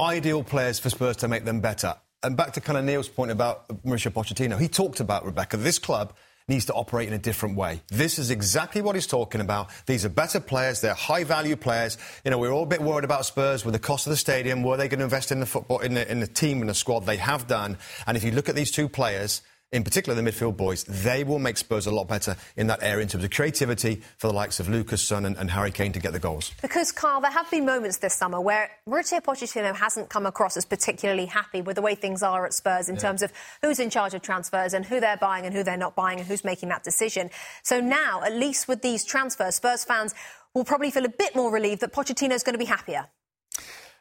ideal players for Spurs to make them better. And back to kind of Neil's point about Mauricio Pochettino. He talked about, Rebecca, this club needs to operate in a different way. This is exactly what he's talking about. These are better players. They're high-value players. You know, we're all a bit worried about Spurs with the cost of the stadium. Were they going to invest in the football, in the, in the team, in the squad? They have done. And if you look at these two players in particular the midfield boys, they will make Spurs a lot better in that area in terms of creativity for the likes of Lucas, Son and, and, Harry Kane to get the goals. Because, Kyle, there have been moments this summer where Mauricio Pochettino hasn't come across as particularly happy with the way things are at Spurs in yeah. terms of who's in charge of transfers and who they're buying and who they're not buying and who's making that decision. So now, at least with these transfers, Spurs fans will probably feel a bit more relieved that Pochettino's going to be happier.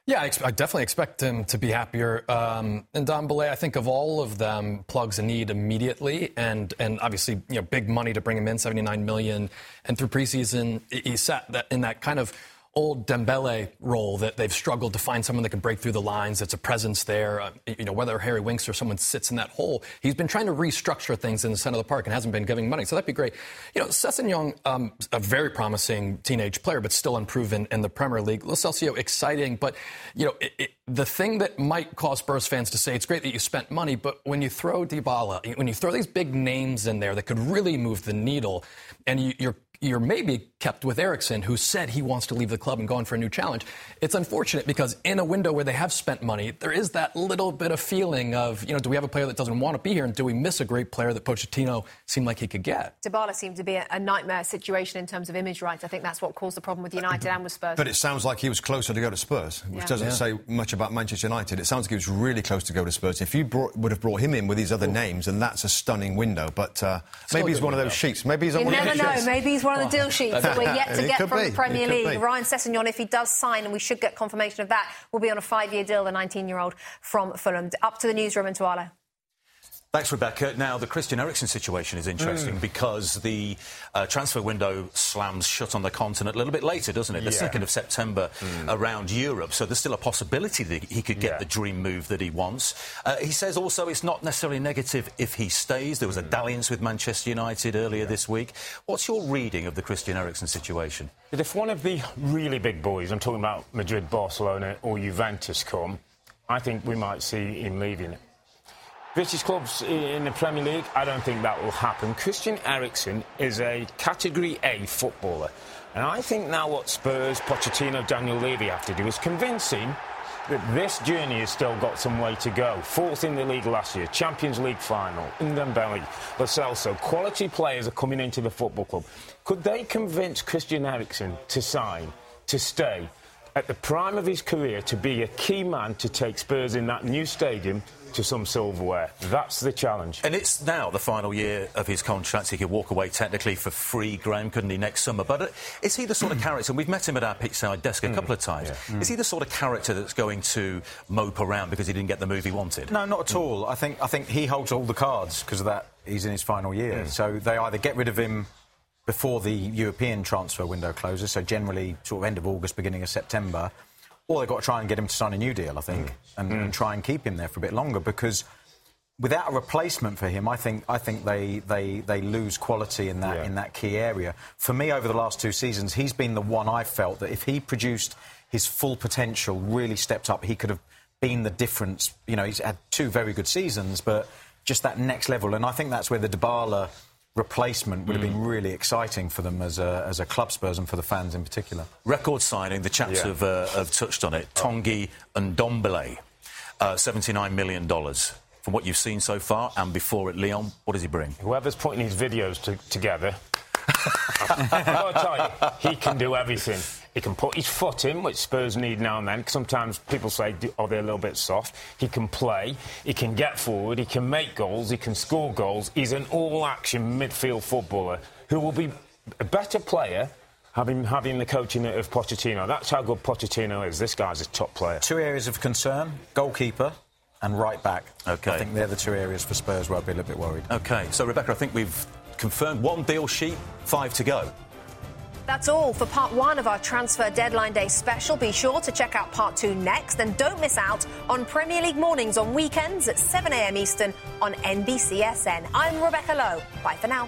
Yeah, I, ex- I, definitely expect him to be happier. Um, and Ndombele, I think of all of them, plugs a need immediately, and and obviously you know big money to bring him in, seventy nine million, and through preseason he sat that in that kind of old Dembele role that they've struggled to find someone that can break through the lines. That's a presence there. Uh, you know, whether Harry Winks or someone sits in that hole, he's been trying to restructure things in the center of the park and hasn't been giving money. So that'd be great. You know, Sessegnon, um, a very promising teenage player, but still unproven in the Premier League. Lo Celso, exciting, but you know, it, it, the thing that might cause Spurs fans to say it's great that you spent money, but when you throw Dybala, when you throw these big names in there that could really move the needle, and you, you're you're maybe kept with Eriksen, who said he wants to leave the club and go on for a new challenge. It's unfortunate because in a window where they have spent money, there is that little bit of feeling of, you know, do we have a player that doesn't want to be here, and do we miss a great player that Pochettino seemed like he could get? Dybala seemed to be a, nightmare situation in terms of image rights. I think that's what caused the problem with United and with Spurs. But it sounds like he was closer to go to Spurs, which yeah. doesn't yeah. say much about Manchester United. It sounds like he was really close to go to Spurs. If you brought, would have brought him in with these other Ooh. names, and that's a stunning window. But uh, maybe he's one window. of those sheets. Maybe he's you on never one know. Maybe he's one of the deal sheets that we're yet to get from be. the Premier League. Ryan Sessegnon, if he does sign, and we should get confirmation of that, will be on a five-year deal, the 19-year-old from Fulham. Up to the newsroom in Tuala. Thanks, Rebecca. Now, the Christian Eriksen situation is interesting mm. because the uh, transfer window slams shut on the continent a little bit later, doesn't it? The yeah. 2nd of September mm. around Europe. So there's still a possibility that he could get yeah. the dream move that he wants. Uh, he says also it's not necessarily negative if he stays. There was a mm. dalliance with Manchester United earlier yeah. this week. What's your reading of the Christian Eriksen situation? If one of the really big boys, I'm talking about Madrid, Barcelona, or Juventus, come, I think we might see him leaving. British clubs in the Premier League, I don't think that will happen. Christian Eriksen is a Category A footballer. And I think now what Spurs, Pochettino, Daniel Levy have to do is convince him that this journey has still got some way to go. Fourth in the league last year, Champions League final, Ndombele, Lo Celso. Quality players are coming into the football club. Could they convince Christian Eriksen to sign, to stay, at the prime of his career, to be a key man to take Spurs in that new stadium to some silverware. That's the challenge. And it's now the final year of his contract. He could walk away technically for free, Graeme, couldn't he, next summer? But uh, is he the sort of character, and we've met him at our pitchside desk a mm. couple of times, yeah. mm. is he the sort of character that's going to mope around because he didn't get the move he wanted? No, not at all. I think, I think he holds all the cards because of that. He's in his final year. Mm. So they either get rid of him before the European transfer window closes, so generally sort of end of August, beginning of September, or they've got to try and get him to sign a new deal, I think, mm. And, mm. and, try and keep him there for a bit longer because without a replacement for him, I think I think they they, they lose quality in that yeah. in that key area. For me, over the last two seasons, he's been the one I felt that if he produced his full potential, really stepped up, he could have been the difference. You know, he's had two very good seasons, but just that next level, and I think that's where the Dybala replacement would have been really exciting for them as a, as a club Spurs and for the fans in particular. Record signing, the chaps Yeah. have, uh, have touched on it. Tongi and Dombele, uh, $79 million. From what you've seen so far and before at Lyon, what does he bring? Whoever's putting these videos to, together, I've got to tell you, he can do everything. He can put his foot in, which Spurs need now and then. Sometimes people say, "Do- are they a little bit soft? He can play, he can get forward, he can make goals, he can score goals. He's an all-action midfield footballer who will be a better player having, having the coaching of Pochettino. That's how good Pochettino is. This guy's a top player. Two areas of concern goalkeeper and right back. Okay. I think they're the two areas for Spurs where I'd be a little bit worried. OK, so Rebecca, I think we've confirmed one deal sheet, five to go. That's all for part one of our transfer deadline day special. Be sure to check out part two next and don't miss out on Premier League mornings on weekends at 7am Eastern on NBCSN. I'm Rebecca Lowe. Bye for now.